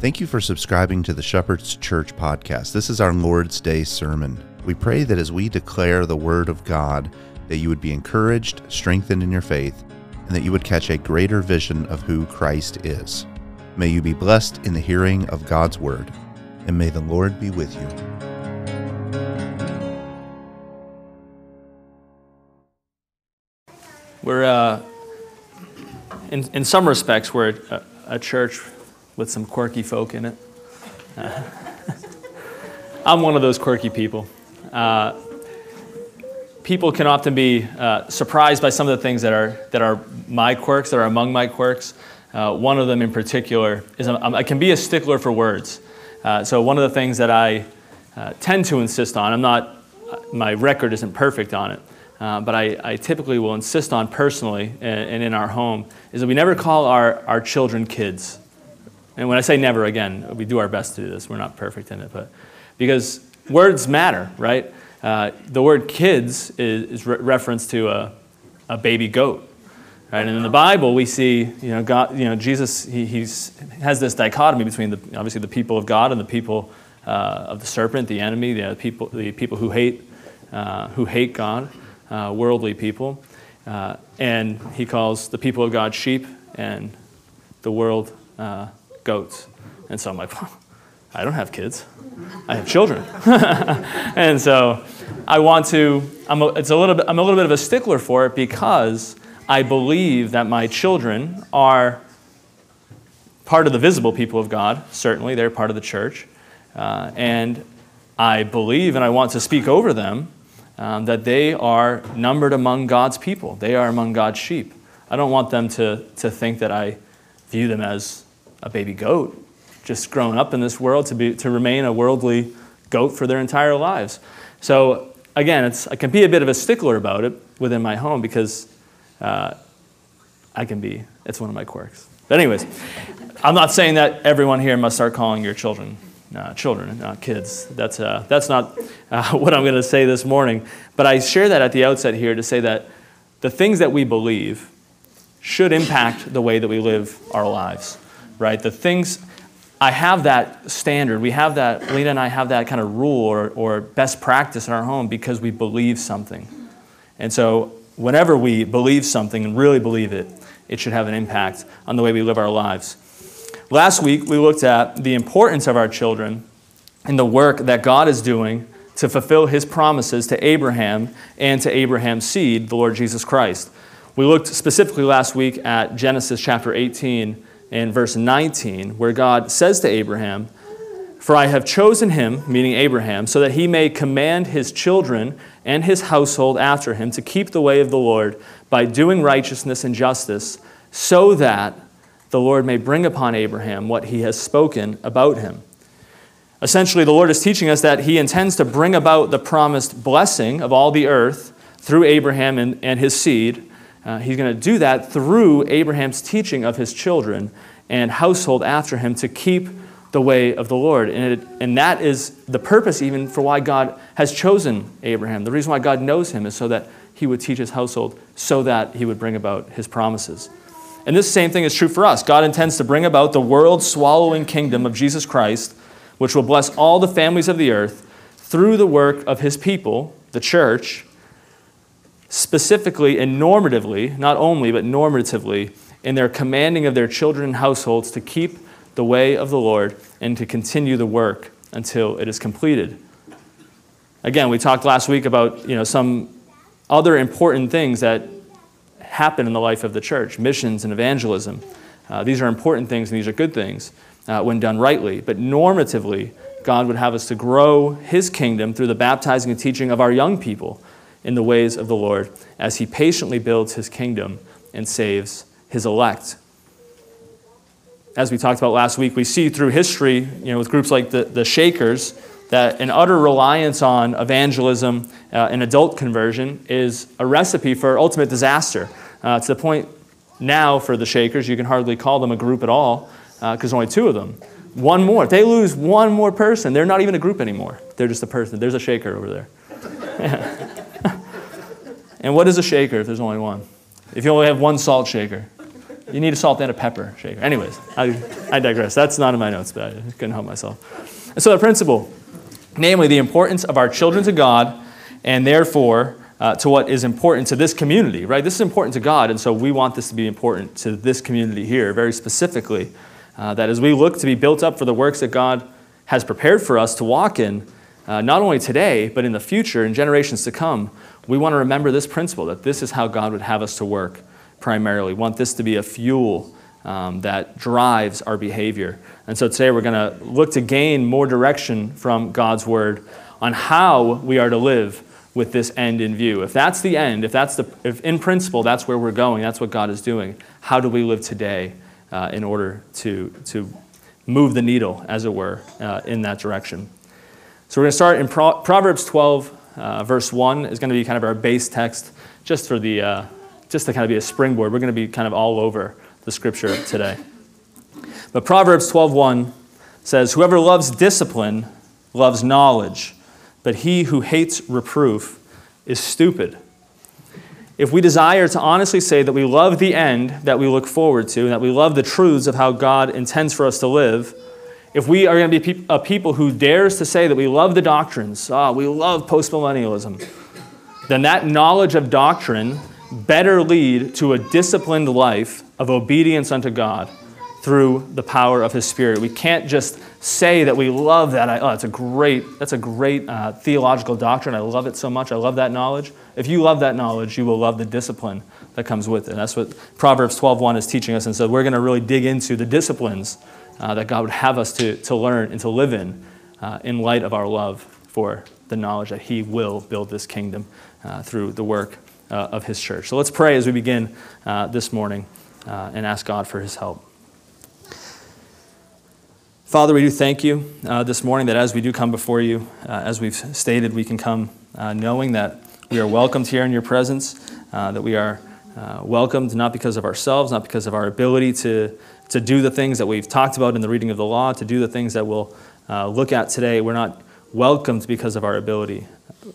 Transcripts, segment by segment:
Thank you for subscribing to the Shepherd's Church podcast. This is our Lord's Day sermon. We pray that as we declare the Word of God, that you would be encouraged, strengthened in your faith, and that you would catch a greater vision of who Christ is. May you be blessed in the hearing of God's Word, and may the Lord be with you. We're, uh, in, in some respects, we're a, a church with some quirky folk in it. Uh, I'm one of those quirky people. Uh, people can often be uh, surprised by some of the things that are, that are my quirks, that are among my quirks. Uh, one of them in particular is I'm, i can be a stickler for words. Uh, so, one of the things that I uh, tend to insist on, I'm not, my record isn't perfect on it, but I, I, typically will insist on personally and, and in our home, is that we never call our, our children kids. And when I say never, again, we do our best to do this. We're not perfect in it, but because words matter, right? Uh, the word kids is, is re- reference to a, a baby goat. Right? And in the Bible, we see, you know, God, you know Jesus he he's, has this dichotomy between the, obviously the people of God and the people uh, of the serpent, the enemy, the people, the people who hate, uh, who hate God, uh, worldly people. Uh, and he calls the people of God sheep and the world uh, goats. And so I'm like, well, I don't have kids. I have children. and so I want to, I'm a, it's a little bit, I'm a little bit of a stickler for it because I believe that my children are part of the visible people of God, certainly. They're part of the church. Uh, and I believe and I want to speak over them um, that they are numbered among God's people. They are among God's sheep. I don't want them to, to think that I view them as a baby goat, just growing up in this world to, be, to remain a worldly goat for their entire lives. So, again, I can be a bit of a stickler about it within my home because uh, I can be, it's one of my quirks. But, anyways, I'm not saying that everyone here must start calling your children uh, children, not kids. That's, uh, that's not uh, what I'm going to say this morning. But I share that at the outset here to say that the things that we believe should impact the way that we live our lives right? The things, I have that standard. We have that, Lena and I have that kind of rule or, or best practice in our home because we believe something. And so, whenever we believe something and really believe it, it should have an impact on the way we live our lives. Last week, we looked at the importance of our children and the work that God is doing to fulfill his promises to Abraham and to Abraham's seed, the Lord Jesus Christ. We looked specifically last week at Genesis chapter 18 in verse 19, where God says to Abraham, For I have chosen him, meaning Abraham, so that he may command his children and his household after him to keep the way of the Lord by doing righteousness and justice, so that the Lord may bring upon Abraham what he has spoken about him. Essentially, the Lord is teaching us that he intends to bring about the promised blessing of all the earth through Abraham and, and his seed uh, he's going to do that through Abraham's teaching of his children and household after him to keep the way of the Lord. And, it, and that is the purpose, even, for why God has chosen Abraham. The reason why God knows him is so that he would teach his household, so that he would bring about his promises. And this same thing is true for us. God intends to bring about the world swallowing kingdom of Jesus Christ, which will bless all the families of the earth through the work of his people, the church, specifically and normatively, not only, but normatively, in their commanding of their children and households to keep the way of the Lord and to continue the work until it is completed. Again, we talked last week about you know, some other important things that happen in the life of the church missions and evangelism. Uh, these are important things and these are good things uh, when done rightly. But normatively, God would have us to grow His kingdom through the baptizing and teaching of our young people in the ways of the Lord as he patiently builds his kingdom and saves his elect. As we talked about last week, we see through history, you know, with groups like the, the Shakers, that an utter reliance on evangelism uh, and adult conversion is a recipe for ultimate disaster. Uh, to the point now for the Shakers, you can hardly call them a group at all because uh, only two of them. One more. If they lose one more person, they're not even a group anymore. They're just a person. There's a Shaker over there. And what is a shaker if there's only one? If you only have one salt shaker, You need a salt and a pepper shaker. Anyways, I, I digress. That's not in my notes, but I couldn't help myself. And so the principle, namely the importance of our children to God, and therefore uh, to what is important to this community, right? This is important to God, and so we want this to be important to this community here, very specifically. Uh, that as we look to be built up for the works that God has prepared for us to walk in, uh, not only today, but in the future, in generations to come, we want to remember this principle that this is how God would have us to work primarily. We want this to be a fuel um, that drives our behavior. And so today we're going to look to gain more direction from God's word on how we are to live with this end in view. If that's the end, if that's the, if in principle that's where we're going, that's what God is doing, how do we live today uh, in order to, to move the needle, as it were, uh, in that direction? So we're going to start in Pro- Proverbs 12, uh, verse 1 is going to be kind of our base text just for the, uh, just to kind of be a springboard. We're going to be kind of all over the scripture today. But Proverbs 12:1 says, "Whoever loves discipline loves knowledge, but he who hates reproof is stupid." If we desire to honestly say that we love the end that we look forward to, and that we love the truths of how God intends for us to live, if we are going to be a people who dares to say that we love the doctrines, ah, we love postmillennialism, then that knowledge of doctrine better lead to a disciplined life of obedience unto God through the power of His Spirit. We can't just say that we love that. Oh, that's a great, that's a great uh, theological doctrine. I love it so much. I love that knowledge. If you love that knowledge, you will love the discipline that comes with it. That's what Proverbs 12:1 is teaching us. And so we're going to really dig into the disciplines uh, that God would have us to, to learn and to live in uh, in light of our love for the knowledge that He will build this kingdom uh, through the work uh, of His church. So let's pray as we begin uh, this morning uh, and ask God for His help. Father, we do thank you this morning that as we do come before you, as we've stated, we can come knowing that we are welcomed here in your presence, that we are welcomed not because of ourselves, not because of our ability to to do the things that we've talked about in the reading of the law, to do the things that we'll uh, look at today. We're not welcomed because of our ability,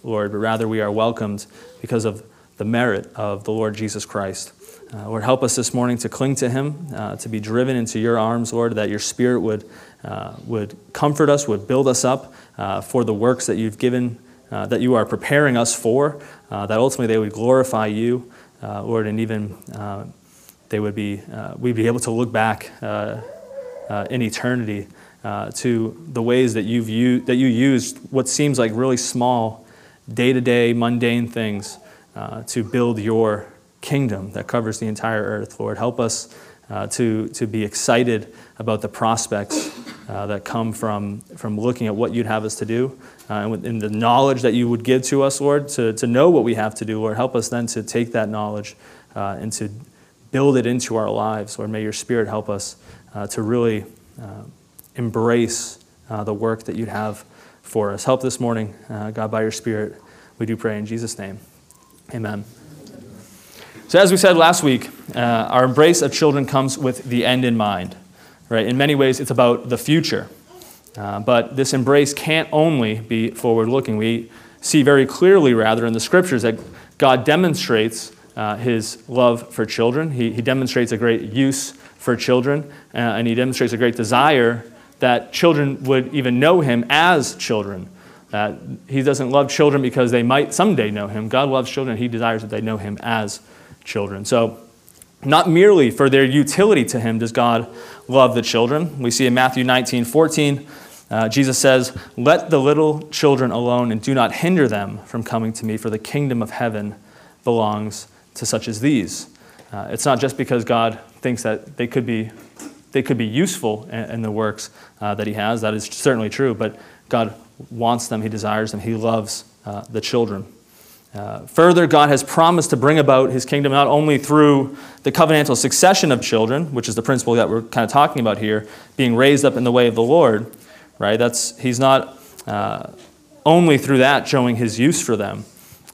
Lord, but rather we are welcomed because of the merit of the Lord Jesus Christ. Uh, Lord, help us this morning to cling to Him, uh, to be driven into your arms, Lord, that your Spirit would, uh, would comfort us, would build us up uh, for the works that you've given, uh, that you are preparing us for, that ultimately they would glorify you, Lord, and even they would be, uh, we'd be able to look back uh, uh, in eternity uh, to the ways that, you've used, that you used what seems like really small, day to day, mundane things uh, to build your kingdom that covers the entire earth. Lord, help us uh, to, to be excited about the prospects that come from, from looking at what you'd have us to do and, in the knowledge that you would give to us, Lord, to, to know what we have to do. Lord, help us then to take that knowledge and to build it into our lives. Lord, may your Spirit help us uh, to really uh, embrace uh, the work that you'd have for us. Help this morning, uh, God, by your Spirit. We do pray in Jesus' name. Amen. So, as we said last week, uh, our embrace of children comes with the end in mind. Right? In many ways, it's about the future. Uh, but this embrace can't only be forward looking. We see very clearly, rather, in the scriptures that God demonstrates uh, his love for children. He, he demonstrates a great use for children, uh, and he demonstrates a great desire that children would even know him as children. That he doesn't love children because they might someday know him. God loves children. He desires that they know him as children. So, not merely for their utility to him does God love the children. We see in Matthew 19 14, uh, Jesus says, Let the little children alone and do not hinder them from coming to me, for the kingdom of heaven belongs to such as these. Uh, it's not just because God thinks that they could be, they could be useful in, in the works uh, that He has. That is certainly true, but God wants them, He desires them, He loves uh, the children. Uh, further, God has promised to bring about His kingdom not only through the covenantal succession of children, which is the principle that we're kind of talking about here, being raised up in the way of the Lord, right? That's, he's not uh, only through that showing His use for them.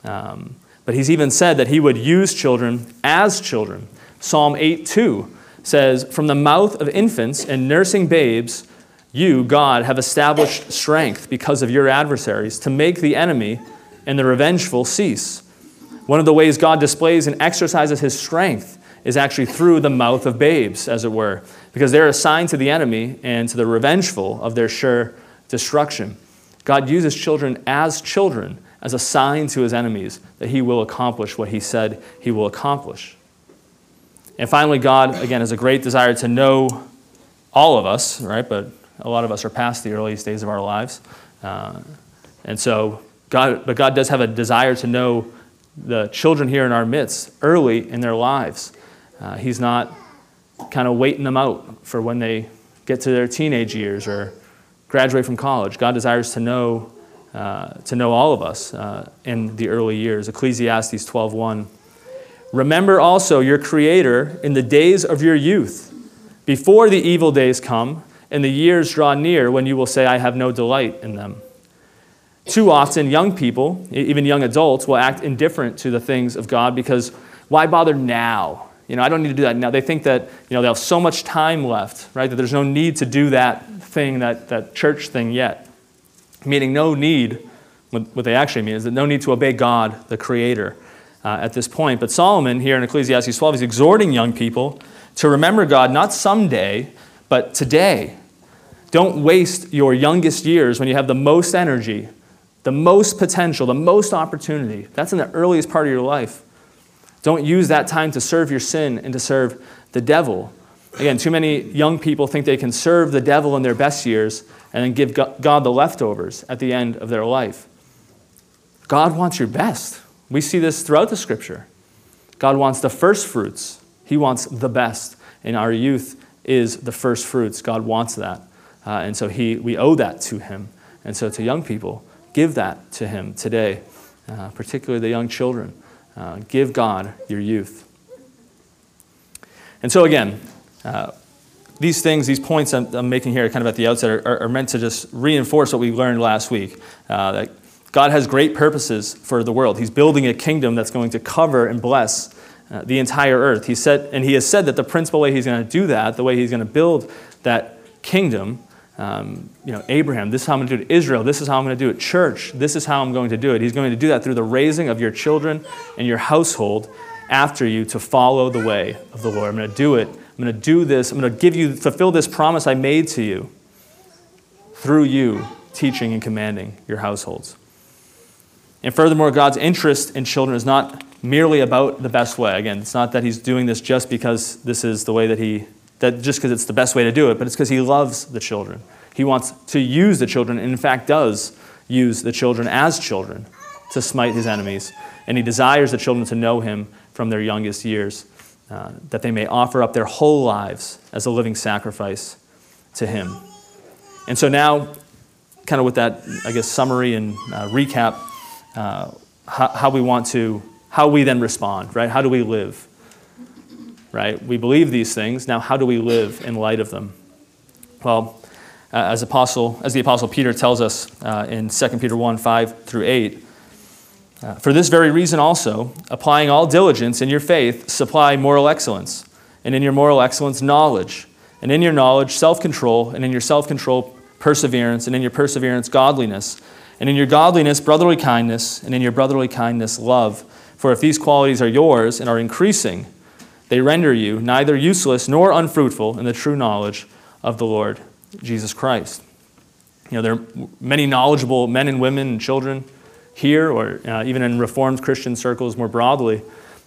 Um, but he's even said that he would use children as children. Psalm 8 2 says, From the mouth of infants and nursing babes, you, God, have established strength because of your adversaries to make the enemy and the revengeful cease. One of the ways God displays and exercises his strength is actually through the mouth of babes, as it were, because they're a sign to the enemy and to the revengeful of their sure destruction. God uses children as children, as a sign to his enemies that he will accomplish what he said he will accomplish. And finally, God, again, has a great desire to know all of us, right? But a lot of us are past the earliest days of our lives. Uh, and so, God, but God does have a desire to know the children here in our midst early in their lives. Uh, he's not kind of waiting them out for when they get to their teenage years or graduate from college. God desires to know, uh, to know all of us uh, in the early years. Ecclesiastes 12.1 Remember also your Creator in the days of your youth, before the evil days come and the years draw near when you will say, I have no delight in them. Too often, young people, even young adults, will act indifferent to the things of God because why bother now? You know, I don't need to do that now. They think that, you know, they have so much time left, right? That there's no need to do that thing, that, that church thing yet. Meaning no need, what they actually mean is that no need to obey God, the Creator, uh, at this point. But Solomon, here in Ecclesiastes 12, is exhorting young people to remember God not someday, but today. Don't waste your youngest years when you have the most energy, the most potential, the most opportunity. That's in the earliest part of your life. Don't use that time to serve your sin and to serve the devil. Again, too many young people think they can serve the devil in their best years and then give God the leftovers at the end of their life. God wants your best. We see this throughout the scripture. God wants the first fruits, He wants the best. And our youth is the first fruits. God wants that. Uh, and so he, we owe that to Him. And so to young people, give that to Him today, uh, particularly the young children. Uh, give God your youth. And so, again, uh, these things, these points I'm, I'm, making here, kind of at the outset, are, are, meant to just reinforce what we learned last week. Uh, that God has great purposes for the world. He's building a kingdom that's going to cover and bless uh, the entire earth. He said, and he has said that the principal way he's going to do that, the way he's going to build that kingdom, um, you know, Abraham, this is how I'm going to do it. Israel, this is how I'm going to do it. Church, this is how I'm going to do it. He's going to do that through the raising of your children and your household after you to follow the way of the Lord. I'm going to do it. I'm going to do this. I'm going to give you, fulfill this promise I made to you through you teaching and commanding your households. And furthermore, God's interest in children is not merely about the best way. Again, it's not that He's doing this just because this is the way that He, that just because it's the best way to do it, but it's because He loves the children. He wants to use the children, and in fact does use the children as children to smite His enemies. And He desires the children to know Him from their youngest years, uh, that they may offer up their whole lives as a living sacrifice to Him. And so now, kind of with that, I guess, summary and uh, recap, uh, how, how, we want to, how we then respond, right? How do we live? Right? We believe these things. Now, how do we live in light of them? Well, uh, as, apostle, as the Apostle Peter tells us uh, in 2 Peter 1 5 through 8, uh, for this very reason also, applying all diligence in your faith, supply moral excellence, and in your moral excellence, knowledge, and in your knowledge, self control, and in your self control, perseverance, and in your perseverance, godliness and in your godliness, brotherly kindness, and in your brotherly kindness, love. For if these qualities are yours and are increasing, they render you neither useless nor unfruitful in the true knowledge of the Lord Jesus Christ. You know, there are many knowledgeable men and women and children here, or uh, even in Reformed Christian circles more broadly.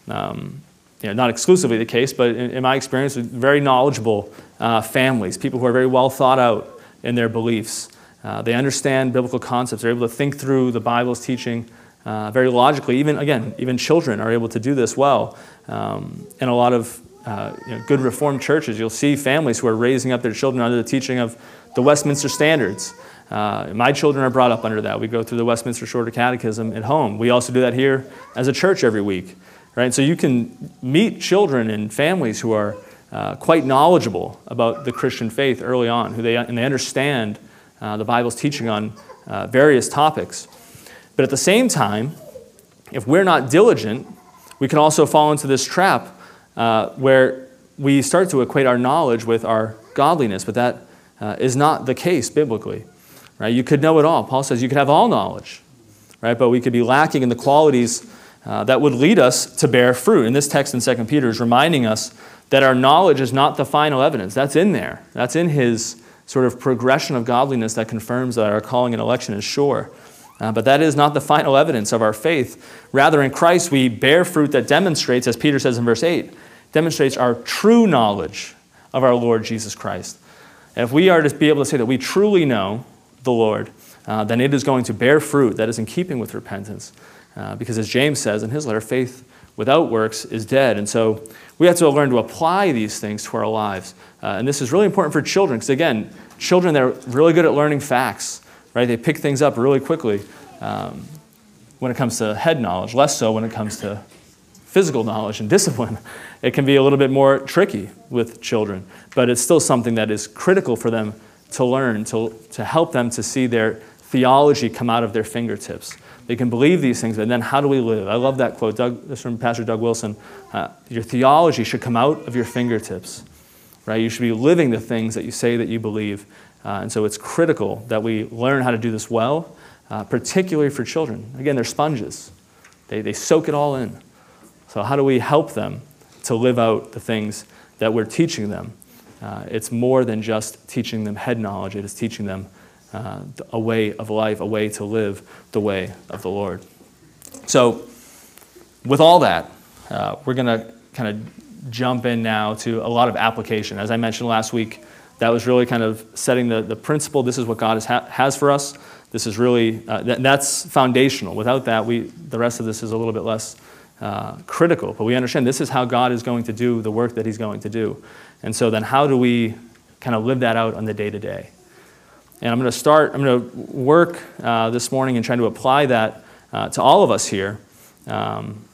Um, you know, not exclusively the case, but in, in my experience, very knowledgeable uh, families, people who are very well thought out in their beliefs. Uh, they understand biblical concepts. They're able to think through the Bible's teaching uh, very logically. Even, again, even children are able to do this well. Um, in a lot of uh, you know, good Reformed churches, you'll see families who are raising up their children under the teaching of the Westminster Standards. Uh, my children are brought up under that. We go through the Westminster Shorter Catechism at home. We also do that here as a church every week. Right? So you can meet children and families who are uh, quite knowledgeable about the Christian faith early on, who they, and they understand uh, the Bible's teaching on uh, various topics. But at the same time, if we're not diligent, we can also fall into this trap uh, where we start to equate our knowledge with our godliness, but that uh, is not the case biblically. Right? You could know it all. Paul says you could have all knowledge, right? But we could be lacking in the qualities uh, that would lead us to bear fruit. And this text in 2 Peter is reminding us that our knowledge is not the final evidence. That's in there, that's in his sort of progression of godliness that confirms that our calling and election is sure. Uh, but that is not the final evidence of our faith. Rather, in Christ, we bear fruit that demonstrates, as Peter says in verse 8, demonstrates our true knowledge of our Lord Jesus Christ. And if we are to be able to say that we truly know the Lord, uh, then it is going to bear fruit that is in keeping with repentance. Uh, because as James says in his letter, faith without works is dead. And so we have to learn to apply these things to our lives. Uh, and this is really important for children, because again, children, they're really good at learning facts, right? They pick things up really quickly um, when it comes to head knowledge, less so when it comes to physical knowledge and discipline. It can be a little bit more tricky with children, but it's still something that is critical for them to learn, to, to help them to see their theology come out of their fingertips. They can believe these things, but then how do we live? I love that quote. Doug, this from Pastor Doug Wilson. Uh, your theology should come out of your fingertips, right? You should be living the things that you say that you believe. Uh, and so it's critical that we learn how to do this well, uh, particularly for children. Again, they're sponges, they, they soak it all in. So, how do we help them to live out the things that we're teaching them? Uh, it's more than just teaching them head knowledge, it is teaching them uh, a way of life, a way to live the way of the Lord. So, with all that, uh, we're going to kind of jump in now to a lot of application. As I mentioned last week, that was really kind of setting the, the principle. This is what God has, ha- has for us. This is really, uh, th- that's foundational. Without that, we, the rest of this is a little bit less uh, critical. But we understand this is how God is going to do the work that He's going to do. And so then, how do we kind of live that out on the day to day? And I'm going to start, I'm going to work uh, this morning and trying to apply that uh, to all of us here. Um,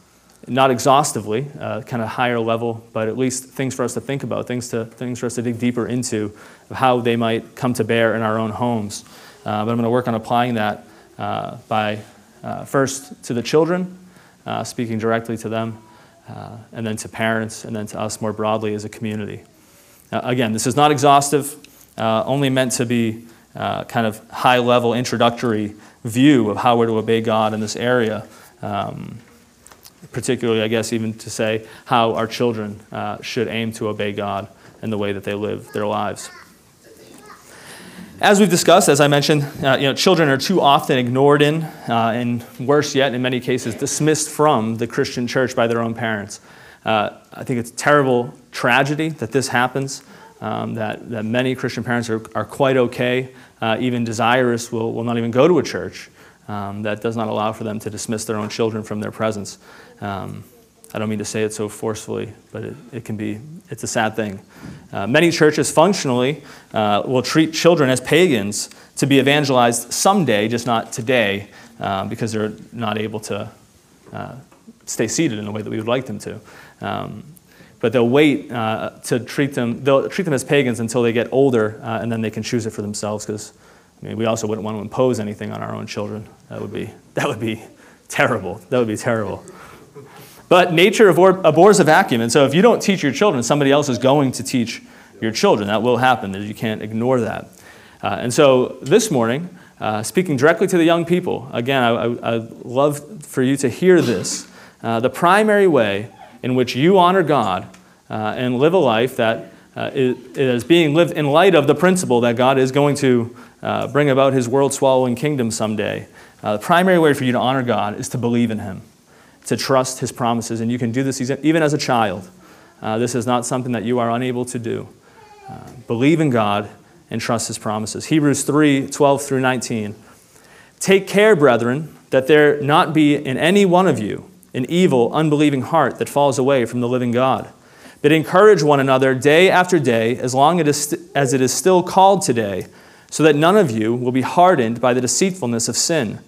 not exhaustively, uh, kind of higher level, but at least things for us to think about, things, to, things for us to dig deeper into, how they might come to bear in our own homes. Uh, but I'm going to work on applying that uh, by uh, first to the children, speaking directly to them, and then to parents, and then to us more broadly as a community. Again, this is not exhaustive, only meant to be kind of high level introductory view of how we're to obey God in this area. Um, particularly, I guess, even to say how our children uh, should aim to obey God in the way that they live their lives. As we've discussed, as I mentioned, uh, you know, children are too often ignored in, uh, and worse yet, in many cases, dismissed from the Christian church by their own parents. Uh, I think it's terrible tragedy that this happens, um, that, that many Christian parents are, are quite okay, uh, even desirous, will, will not even go to a church um, that does not allow for them to dismiss their own children from their presence. Um, I don't mean to say it so forcefully, but it, it can be, it's a sad thing. Uh, many churches functionally uh, will treat children as pagans to be evangelized someday, just not today, um, because they're not able to uh, stay seated in the way that we would like them to. Um, but they'll wait uh, to treat them, they'll treat them as pagans until they get older, uh, and then they can choose it for themselves, because I mean, we also wouldn't want to impose anything on our own children. That would be, that would be terrible. That would be terrible. But nature abhors a vacuum. And so if you don't teach your children, somebody else is going to teach your children. That will happen. You can't ignore that. Uh, and so this morning, uh, speaking directly to the young people, again, I, I, I love for you to hear this. Uh, the primary way in which you honor God uh, and live a life that uh, is, being lived in light of the principle that God is going to uh, bring about his world swallowing kingdom someday. the primary way for you to honor God is to believe in him to trust his promises. And you can do this even as a child. Uh, this is not something that you are unable to do. Uh, believe in God and trust his promises. Hebrews 3 12 through 19. Take care, brethren, that there not be in any one of you an evil, unbelieving heart that falls away from the living God. But encourage one another day after day, as long as it is still called today, so that none of you will be hardened by the deceitfulness of sin.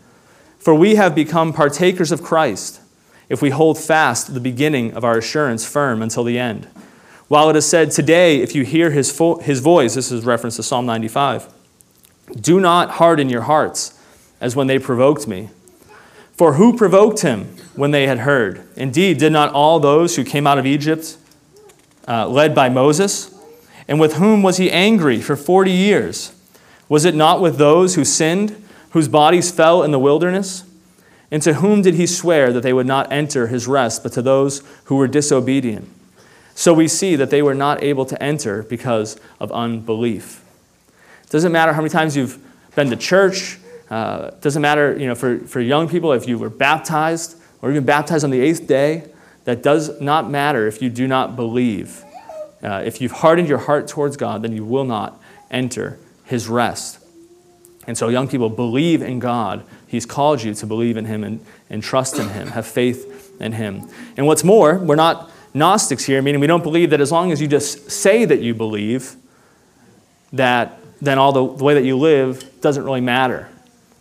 For we have become partakers of Christ if we hold fast the beginning of our assurance firm until the end. While it is said, Today, if you hear his, fo- his voice, this is reference to Psalm 95, do not harden your hearts as when they provoked me. For who provoked him when they had heard? Indeed, did not all those who came out of Egypt, uh, led by Moses? And with whom was he angry for 40 years? Was it not with those who sinned, whose bodies fell in the wilderness? And to whom did he swear that they would not enter his rest, but to those who were disobedient? So we see that they were not able to enter because of unbelief. It doesn't matter how many times you've been to church, uh, doesn't matter you know, for, for young people if you were baptized or even baptized on the eighth day. That does not matter if you do not believe. Uh, if you've hardened your heart towards God, then you will not enter his rest. And so, young people, believe in God. He's called you to believe in him and, and trust in him, have faith in him. And what's more, we're not Gnostics here, meaning we don't believe that as long as you just say that you believe, that then all the, the way that you live doesn't really matter.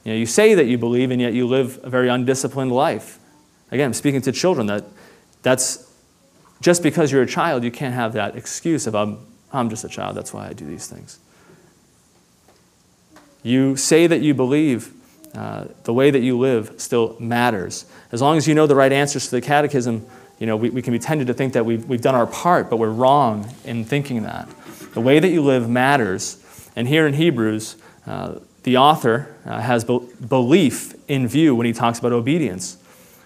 You, know, you say that you believe, and yet you live a very undisciplined life. Again, I'm speaking to children that that's just because you're a child, you can't have that excuse of I'm, I'm just a child, that's why I do these things. You say that you believe, uh, the way that you live still matters. As long as you know the right answers to the catechism, you know, we, we can be tempted to think that we've, we've done our part, but we're wrong in thinking that. The way that you live matters. And here in Hebrews, uh, the author uh, has be- belief in view when he talks about obedience.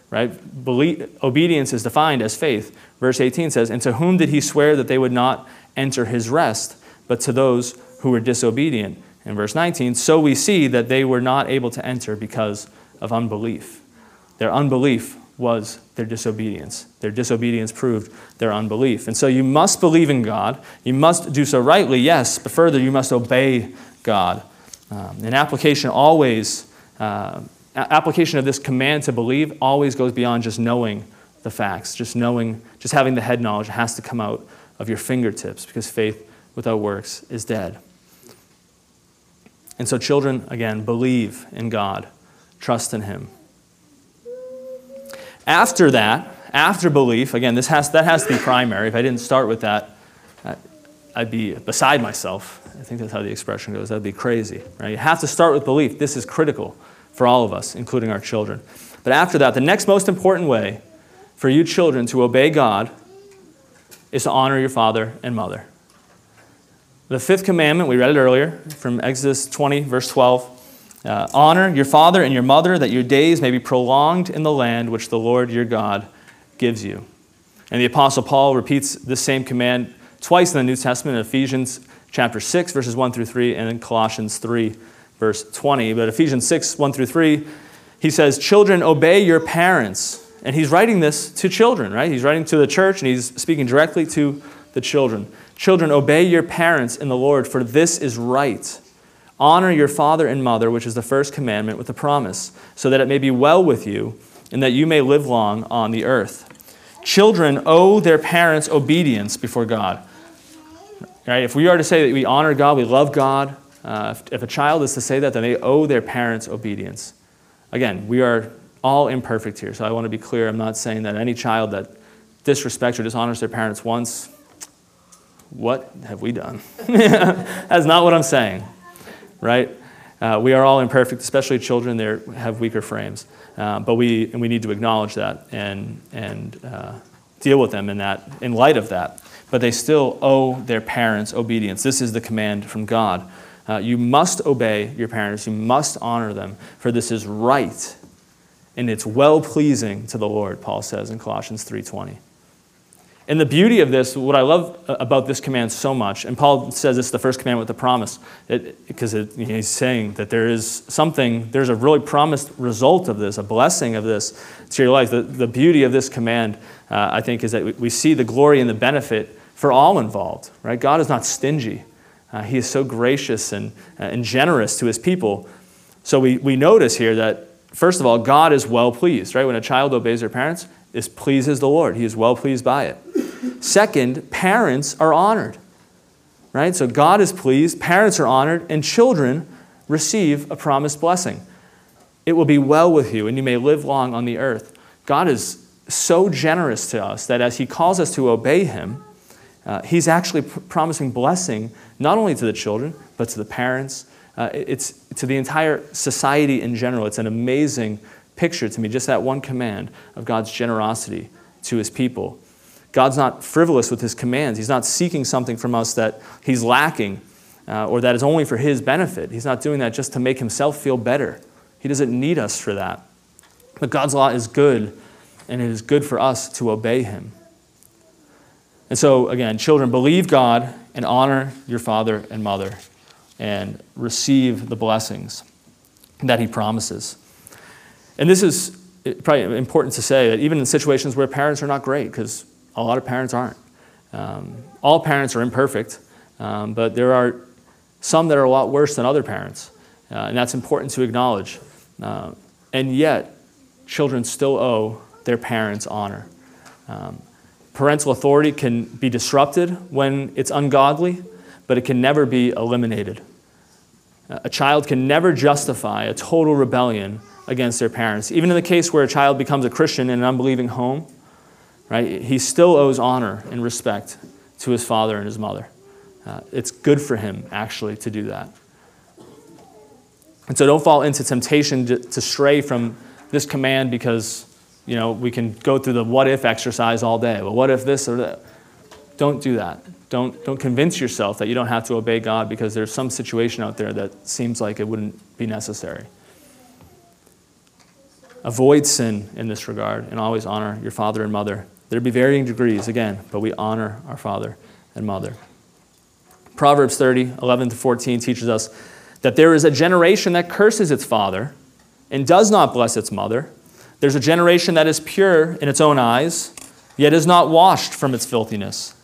Right? Belief, obedience is defined as faith. Verse 18 says, And to whom did he swear that they would not enter his rest, but to those who were disobedient? In verse 19, so we see that they were not able to enter because of unbelief. Their unbelief was their disobedience. Their disobedience proved their unbelief. And so you must believe in God. You must do so rightly, yes, but further, you must obey God. Um, and application always, uh, application of this command to believe always goes beyond just knowing the facts, just knowing, just having the head knowledge has to come out of your fingertips because faith without works is dead. And so, children, again, believe in God, trust in Him. After that, after belief, again, this has, that has to be primary. If I didn't start with that, I'd be beside myself. I think that's how the expression goes. That'd be crazy. Right? You have to start with belief. This is critical for all of us, including our children. But after that, the next most important way for you children to obey God is to honor your father and mother. The fifth commandment, we read it earlier from Exodus 20, verse 12. Uh, honor your father and your mother, that your days may be prolonged in the land which the Lord your God gives you. And the Apostle Paul repeats this same command twice in the New Testament in Ephesians chapter 6, verses 1 through 3, and in Colossians 3, verse 20. But Ephesians 6, 1 through 3, he says, Children, obey your parents. And he's writing this to children, right? He's writing to the church and he's speaking directly to the children. Children, obey your parents in the Lord, for this is right. Honor your father and mother, which is the first commandment, with a promise, so that it may be well with you and that you may live long on the earth. Children owe their parents obedience before God. Right? If we are to say that we honor God, we love God, uh, if, if a child is to say that, then they owe their parents obedience. Again, we are all imperfect here, so I want to be clear. I'm not saying that any child that disrespects or dishonors their parents once, what have we done? That's not what I'm saying, right? Uh, we are all imperfect, especially children. They have weaker frames, uh, but we and we need to acknowledge that and and uh, deal with them in that in light of that but they still owe their parents obedience. This is the command from God. Uh, you must obey your parents, you must honor them, for this is right and it's well pleasing to the Lord, Paul says in Colossians 3:20. And the beauty of this, what I love about this command so much, and Paul says it's the first commandment with a promise, because he's saying that there is something, there's a really promised result of this, a blessing of this to your life. The, the beauty of this command, uh, I think, is that we see the glory and the benefit for all involved, right? God is not stingy. Uh, he is so gracious and, uh, and generous to his people. So we, we notice here that, first of all, God is well pleased, right? When a child obeys their parents, this pleases the Lord. He is well pleased by it. Second, parents are honored, right? So God is pleased, parents are honored, and children receive a promised blessing. It will be well with you, and you may live long on the earth. God is so generous to us that as He calls us to obey Him, uh, he's actually pr- promising blessing not only to the children, but to the parents. Uh, it's to the entire society in general. It's an amazing picture to me, just that one command of God's generosity to his people. God's not frivolous with his commands. He's not seeking something from us that he's lacking uh, or that is only for his benefit. He's not doing that just to make himself feel better. He doesn't need us for that. But God's law is good, and it is good for us to obey Him. And so, again, children, believe God and honor your father and mother and receive the blessings that He promises. And this is probably important to say that even in situations where parents are not great, because a lot of parents aren't. Um, all parents are imperfect, um, but there are some that are a lot worse than other parents, uh, and that's important to acknowledge. Uh, and yet, children still owe their parents honor. Um, parental authority can be disrupted when it's ungodly, but it can never be eliminated. A child can never justify a total rebellion against their parents. Even in the case where a child becomes a Christian in an unbelieving home, right, he still owes honor and respect to his father and his mother. Uh, it's good for him, actually, to do that. And so don't fall into temptation to, to stray from this command because, you know, we can go through the what if exercise all day. Well, what if this or that? Don't do that. Don't, don't convince yourself that you don't have to obey God because there's some situation out there that seems like it wouldn't be necessary. Avoid sin in this regard and always honor your father and mother. There'd be varying degrees, again, but we honor our father and mother. Proverbs 30, 11 to 14 teaches us that there is a generation that curses its father and does not bless its mother. There's a generation that is pure in its own eyes, yet is not washed from its filthiness.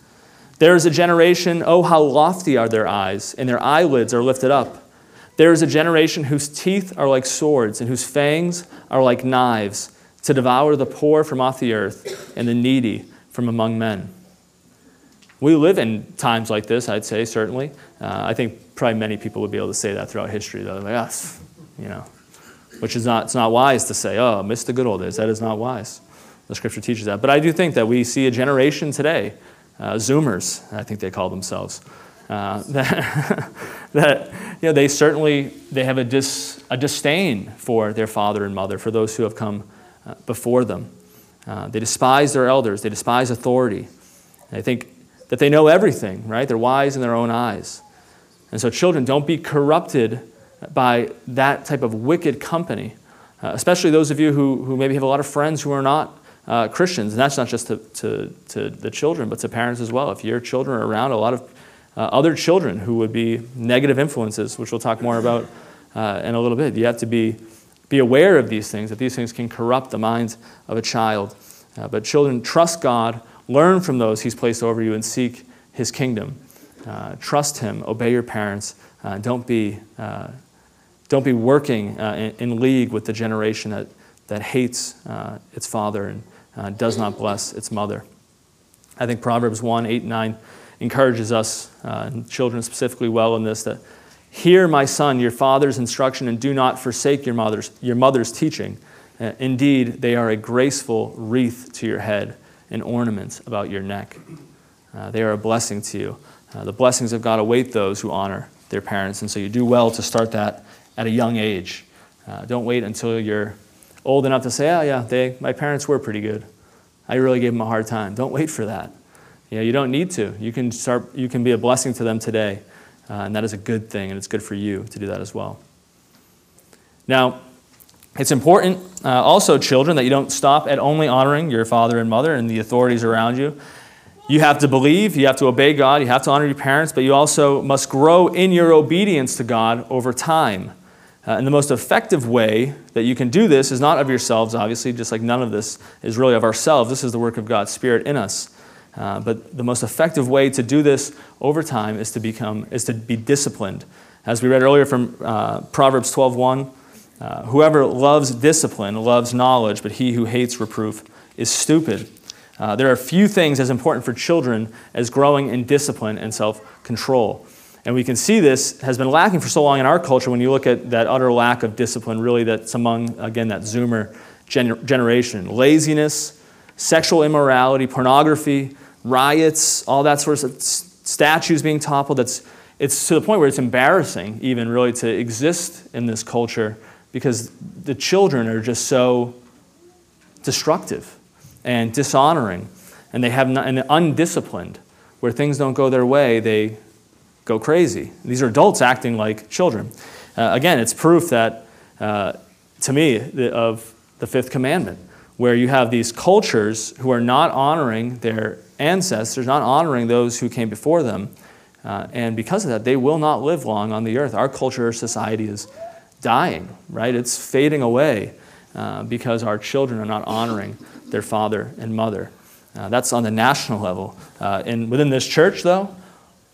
There is a generation, oh, how lofty are their eyes, and their eyelids are lifted up. There is a generation whose teeth are like swords, and whose fangs are like knives, to devour the poor from off the earth and the needy from among men. We live in times like this, I'd say, certainly. Uh, I think probably many people would be able to say that throughout history, though. Like, us, you know, which is not, it's not wise to say, oh, miss the good old days. That is not wise. The scripture teaches that. But I do think that we see a generation today, uh, Zoomers, I think they call themselves, uh, that, that you know, they certainly they have a, dis, a disdain for their father and mother, for those who have come uh, before them. Uh, they despise their elders. They despise authority. They think that they know everything, right? They're wise in their own eyes. And so, children, don't be corrupted by that type of wicked company, uh, especially those of you who, who maybe have a lot of friends who are not uh, Christians. And that's not just to, to, to, the children, but to parents as well. If your children are around a lot of uh, other children who would be negative influences, which we'll talk more about uh, in a little bit, you have to be, be aware of these things, that these things can corrupt the minds of a child. Uh, but children, trust God Learn from those he's placed over you and seek his kingdom. Uh, trust him, obey your parents. Don't, be, don't be working uh, in, in, league with the generation that, that hates uh, its father and uh, does not bless its mother. I think Proverbs 1 8 and 9 encourages us, and children specifically, well in this that hear, my son, your father's instruction, and do not forsake your mother's, your mother's teaching. indeed, they are a graceful wreath to your head and ornaments about your neck. Uh, they are a blessing to you. Uh, the blessings of God await those who honor their parents, and so you do well to start that at a young age. Uh, don't wait until you're old enough to say, oh, yeah, they, my parents were pretty good. I really gave them a hard time. Don't wait for that. You, know, you don't need to. You can, start, you can be a blessing to them today, uh, and that is a good thing, and it's good for you to do that as well. Now, it's important, uh, also, children, that you don't stop at only honoring your father and mother and the authorities around you. You have to believe, you have to obey God, you have to honor your parents, but you also must grow in your obedience to God over time. Uh, and the most effective way that you can do this is not of yourselves, obviously, just like none of this is really of ourselves. This is the work of God's Spirit in us. Uh, but the most effective way to do this over time is to become is to be disciplined. As we read earlier from uh, Proverbs 12:1, uh, whoever loves discipline loves knowledge, but he who hates reproof is stupid. Uh, there are few things as important for children as growing in discipline and self control. And we can see this has been lacking for so long in our culture when you look at that utter lack of discipline, really, that's among, again, that Zoomer gener- generation. Laziness, sexual immorality, pornography, riots, all that sort of statues being toppled. That's, it's to the point where it's embarrassing, even really, to exist in this culture because the children are just so destructive and dishonoring, and they have not, and undisciplined. Where things don't go their way, they go crazy. These are adults acting like children. Uh, again, it's proof that, uh, to me, the, of the fifth commandment, where you have these cultures who are not honoring their ancestors, not honoring those who came before them. Uh, and because of that, they will not live long on the earth. Our culture, our society is dying, right? It's fading away uh, because our children are not honoring their father and mother. Uh, that's on the national level. Uh, and within this church, though,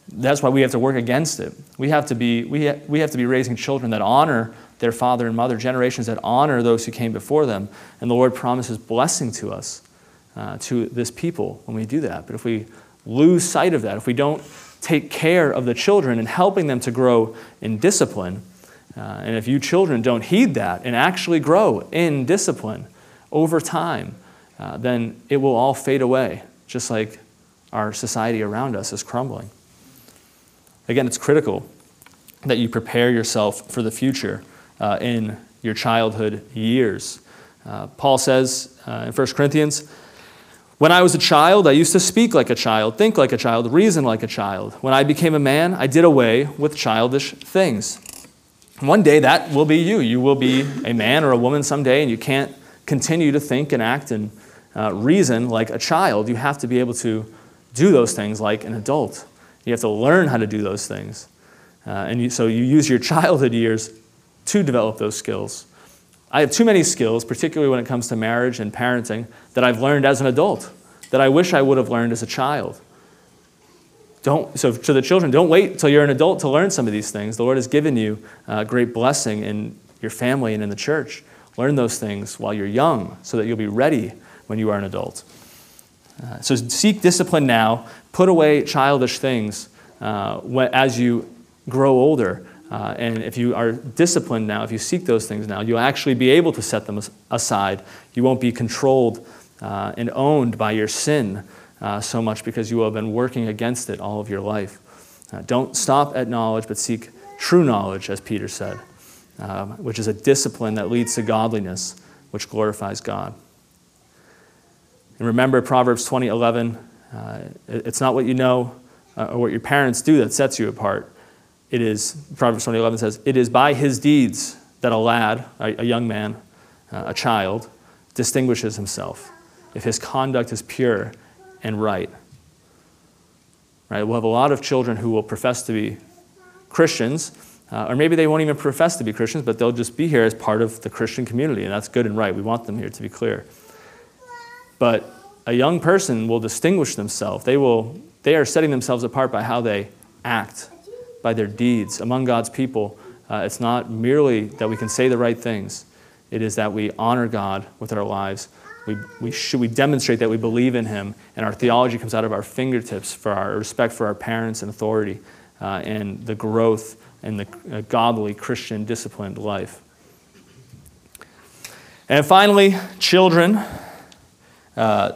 that's why we have to work against it. We have to be, we, ha- we have to be raising children that honor their father and mother, generations that honor those who came before them. And the Lord promises blessing to us, uh, to this people, when we do that. But if we lose sight of that, if we don't take care of the children and helping them to grow in discipline, uh, and if you children don't heed that and actually grow in discipline over time, uh, then it will all fade away, just like our society around us is crumbling. Again, it's critical that you prepare yourself for the future uh, in your childhood years. Uh, Paul says uh, in 1 Corinthians, when I was a child, I used to speak like a child, think like a child, reason like a child. When I became a man, I did away with childish things. One day that will be you. You will be a man or a woman someday, and you can't continue to think and act and uh, reason like a child. You have to be able to do those things like an adult. You have to learn how to do those things. Uh, and you, so you use your childhood years to develop those skills. I have too many skills, particularly when it comes to marriage and parenting, that I've learned as an adult, that I wish I would have learned as a child. Don't, so to the children, don't wait until you're an adult to learn some of these things. The Lord has given you a great blessing in your family and in the church. Learn those things while you're young so that you'll be ready when you are an adult. Uh, so seek discipline now. Put away childish things uh, as you grow older. Uh, and if you are disciplined now, if you seek those things now, you'll actually be able to set them aside. You won't be controlled uh, and owned by your sin uh, so much because you have been working against it all of your life. Don't stop at knowledge, but seek true knowledge, as Peter said, um, which is a discipline that leads to godliness, which glorifies God. And remember Proverbs 20 11. Uh, it's not what you know uh, or what your parents do that sets you apart it is, Proverbs 20:11 says, it is by his deeds that a lad, a, a young man, uh, a child, distinguishes himself. If his conduct is pure and right. Right? We'll have a lot of children who will profess to be Christians, uh, or maybe they won't even profess to be Christians, but they'll just be here as part of the Christian community, and that's good and right. We want them here to be clear. But a young person will distinguish themselves. They, will, they are setting themselves apart by how they act by their deeds among God's people. Uh, it's not merely that we can say the right things, it is that we honor God with our lives. We, we, should, we demonstrate that we believe in Him, and our theology comes out of our fingertips for our respect for our parents and authority uh, and the growth and the uh, godly Christian disciplined life. And finally, children. Uh,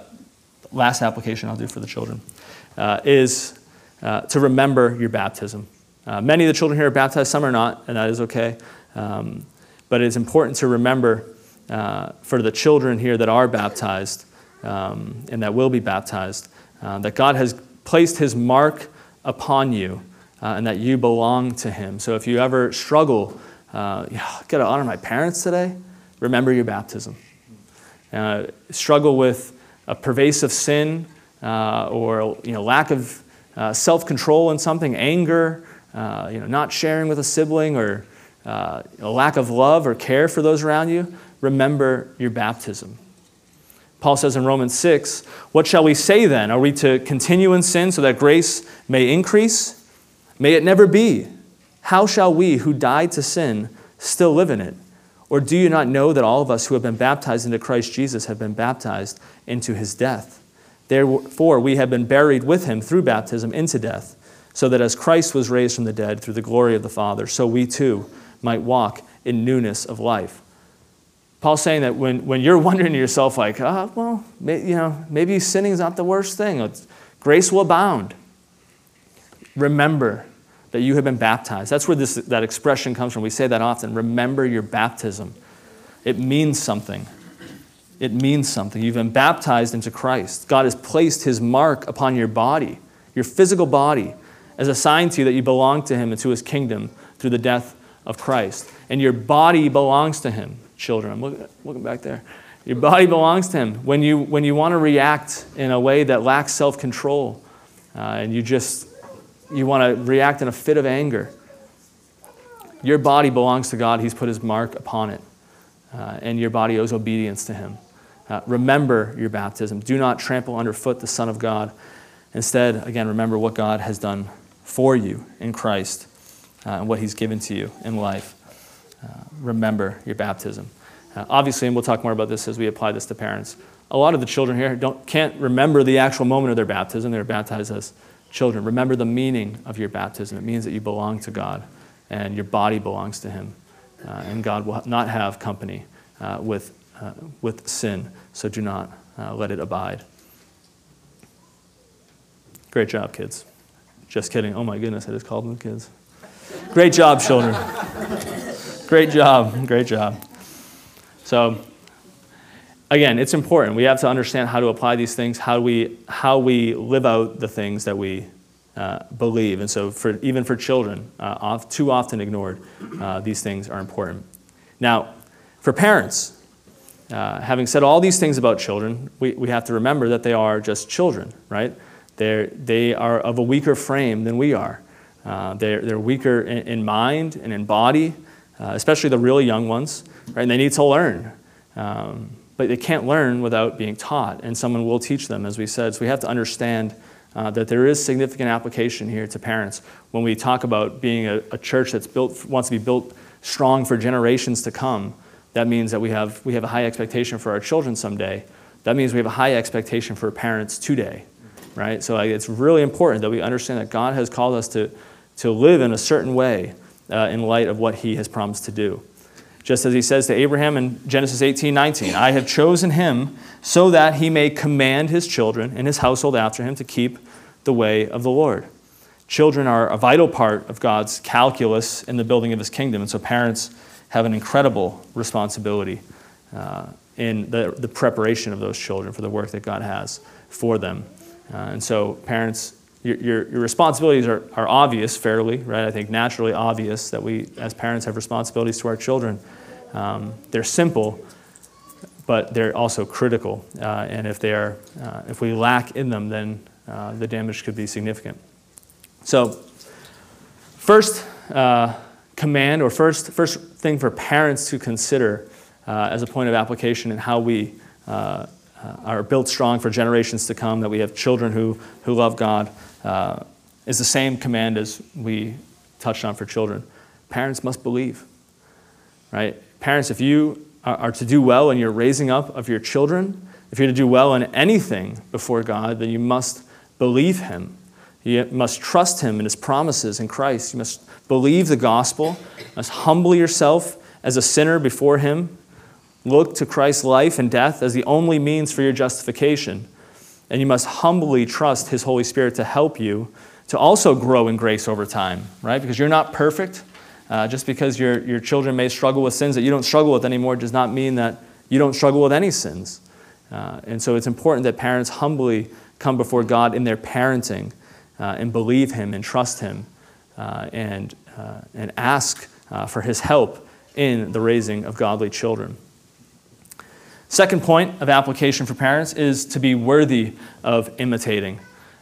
last application I'll do for the children uh, is uh, to remember your baptism. Many of the children here are baptized, some are not, and that is okay. Um, but it is important to remember for the children here that are baptized um, and that will be baptized that God has placed His mark upon you uh, and that you belong to Him. So if you ever struggle, uh, got to honor my parents today, remember your baptism. Uh, struggle with a pervasive sin or you know, lack of self control in something, anger uh, you know, not sharing with a sibling or uh, a lack of love or care for those around you, remember your baptism. Paul says in Romans 6, What shall we say then? Are we to continue in sin so that grace may increase? May it never be. How shall we who died to sin still live in it? Or do you not know that all of us who have been baptized into Christ Jesus have been baptized into his death? Therefore, we have been buried with him through baptism into death so that as Christ was raised from the dead through the glory of the Father, so we too might walk in newness of life. Paul's saying that when, when you're wondering to yourself, like, oh, well, may, you know, maybe sinning is not the worst thing, it's, grace will abound. Remember that you have been baptized. That's where this, that expression comes from. We say that often. Remember your baptism. It means something. It means something. You've been baptized into Christ. God has placed his mark upon your body, your physical body as a sign to you that you belong to him and to his kingdom through the death of Christ. And your body belongs to him, children. Looking, looking back there. Your body belongs to Him. When you, when you want to react in a way that lacks self control, uh, and you just you want to react in a fit of anger, your body belongs to God. He's put His mark upon it, uh, and your body owes obedience to Him. Uh, remember your baptism. Do not trample underfoot the Son of God. Instead, again, remember what God has done for you in Christ uh, and what He's given to you in life. Uh, remember your baptism. Uh, obviously, and we'll talk more about this as we apply this to parents. A lot of the children here don't, can't remember the actual moment of their baptism. They're baptized as children. Remember the meaning of your baptism. It means that you belong to God and your body belongs to Him. Uh, and God will not have company uh, with, uh, with sin, so do not uh, let it abide. Great job, kids. Just kidding. Oh my goodness, I just called them kids. Great job, children. Great job. Great job. So, again, it's important. We have to understand how to apply these things, how we, how we live out the things that we uh, believe. And so, for, even for children, uh, off, too often ignored, uh, these things are important. Now, for parents, uh, having said all these things about children, we, we have to remember that they are just children, right? They're, they are of a weaker frame than we are. Uh, they're, they're weaker in, in, mind and in body, uh, especially the really young ones, right? And they need to learn. Um, but they can't learn without being taught, and someone will teach them, as we said. So we have to understand uh, that there is significant application here to parents when we talk about being a, a church that's built wants to be built strong for generations to come. That means that we have we have a high expectation for our children someday. That means we have a high expectation for parents today, right? So it's really important that we understand that God has called us to to live in a certain way uh, in light of what He has promised to do. Just as He says to Abraham in Genesis 18 19, I have chosen him so that he may command his children and his household after him to keep the way of the Lord. Children are a vital part of God's calculus in the building of his kingdom, and so parents have an incredible responsibility uh, in the, the preparation of those children for the work that God has for them. Uh, and so, parents, your, your, your, responsibilities are, are obvious, fairly, right? I think naturally obvious that we, as parents, have responsibilities to our children. Um, they're simple, but they're also critical. Uh, and if, they are, uh, if we lack in them, then uh, the damage could be significant. So, first uh, command, or first, first thing for parents to consider uh, as a point of application in how we uh, are built strong for generations to come, that we have children who, who love God, Uh, is the same command as we touched on for children. Parents must believe, right? Parents, if you are to do well in your raising up of your children, if you're to do well in anything before God, then you must believe Him. You must trust Him and His promises in Christ. You must believe the gospel. You must humble yourself as a sinner before Him. Look to Christ's life and death as the only means for your justification. And you must humbly trust His Holy Spirit to help you to also grow in grace over time, right? Because you're not perfect. Uh, just because your, your children may struggle with sins that you don't struggle with anymore does not mean that you don't struggle with any sins. Uh, and so it's important that parents humbly come before God in their parenting uh, and believe Him and trust Him uh, and, uh, and ask uh, for His help in the raising of godly children. Second point of application for parents is to be worthy of imitating.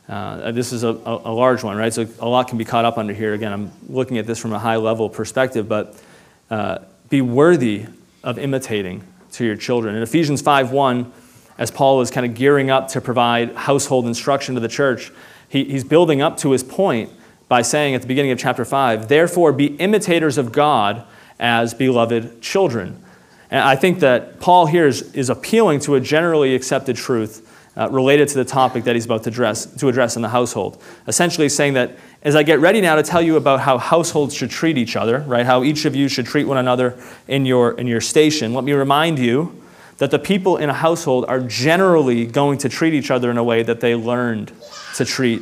Uh, this is a, a, large one, right? So a lot can be caught up under here. Again, I'm looking at this from a high level perspective, but uh, be worthy of imitating to your children. In Ephesians 5:1, as Paul is kind of gearing up to provide household instruction to the church, he, he's building up to his point by saying at the beginning of chapter 5, Therefore be imitators of God as beloved children. And I think that Paul here is, is appealing to a generally accepted truth uh, related to the topic that he's about to address, to address in the household. Essentially, saying that as I get ready now to tell you about how households should treat each other, right, how each of you should treat one another in your, in your station, let me remind you that the people in a household are generally going to treat each other in a way that they learned to treat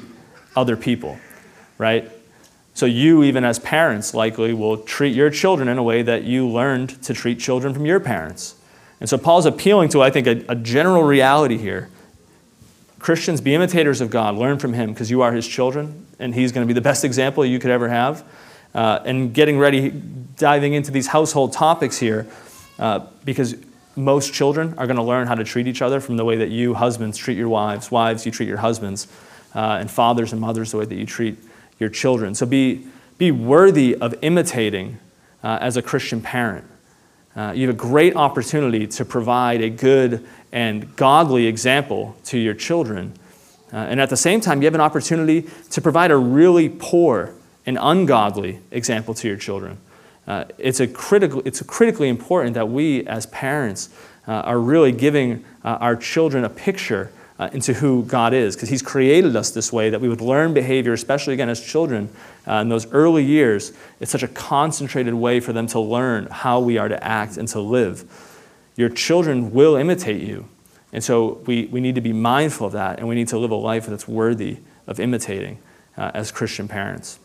other people, right? So you, even as parents, likely will treat your children in a way that you learned to treat children from your parents. And so Paul's appealing to, I think, a, a general reality here Christians, be imitators of God. Learn from Him because you are His children, and He's going to be the best example you could ever have. Uh, and getting ready, diving into these household topics here, uh, because most children are going to learn how to treat each other from the way that you, husbands, treat your wives, wives, you treat your husbands, uh, and fathers and mothers, the way that you treat your children. So be, be worthy of imitating uh, as a Christian parent. Uh, you have a great opportunity to provide a good and godly example to your children. Uh, and at the same time, you have an opportunity to provide a really poor and ungodly example to your children. Uh, it's, a critical, it's critically important that we, as parents, uh, are really giving uh, our children a picture uh, into who God is, because He's created us this way that we would learn behavior, especially again as children uh, in those early years. It's such a concentrated way for them to learn how we are to act and to live. Your children will imitate you. And so we, we need to be mindful of that, and we need to live a life that's worthy of imitating uh, as Christian parents.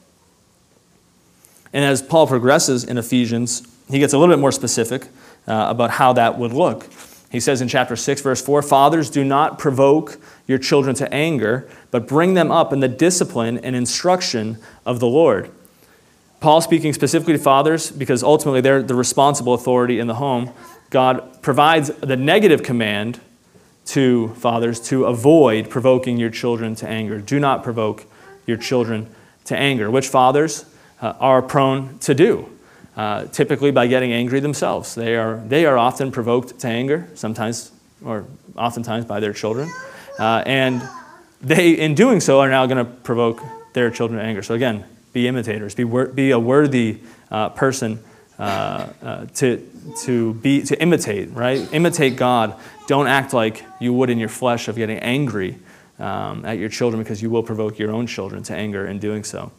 And as Paul progresses in Ephesians, he gets a little bit more specific uh, about how that would look. He says in chapter 6, verse 4 Fathers, do not provoke your children to anger, but bring them up in the discipline and instruction of the Lord. Paul speaking specifically to fathers because ultimately they're the responsible authority in the home. God provides the negative command to fathers to avoid provoking your children to anger. Do not provoke your children to anger, which fathers uh, are prone to do uh, typically by getting angry themselves. They are, they are often provoked to anger, sometimes or oftentimes by their children. Uh, and they, in doing so, are now going to provoke their children to anger. So, again, be imitators, be, wor- be a worthy uh, person uh, uh, to, to, be, to imitate, right? Imitate God. Don't act like you would in your flesh of getting angry um, at your children because you will provoke your own children to anger in doing so.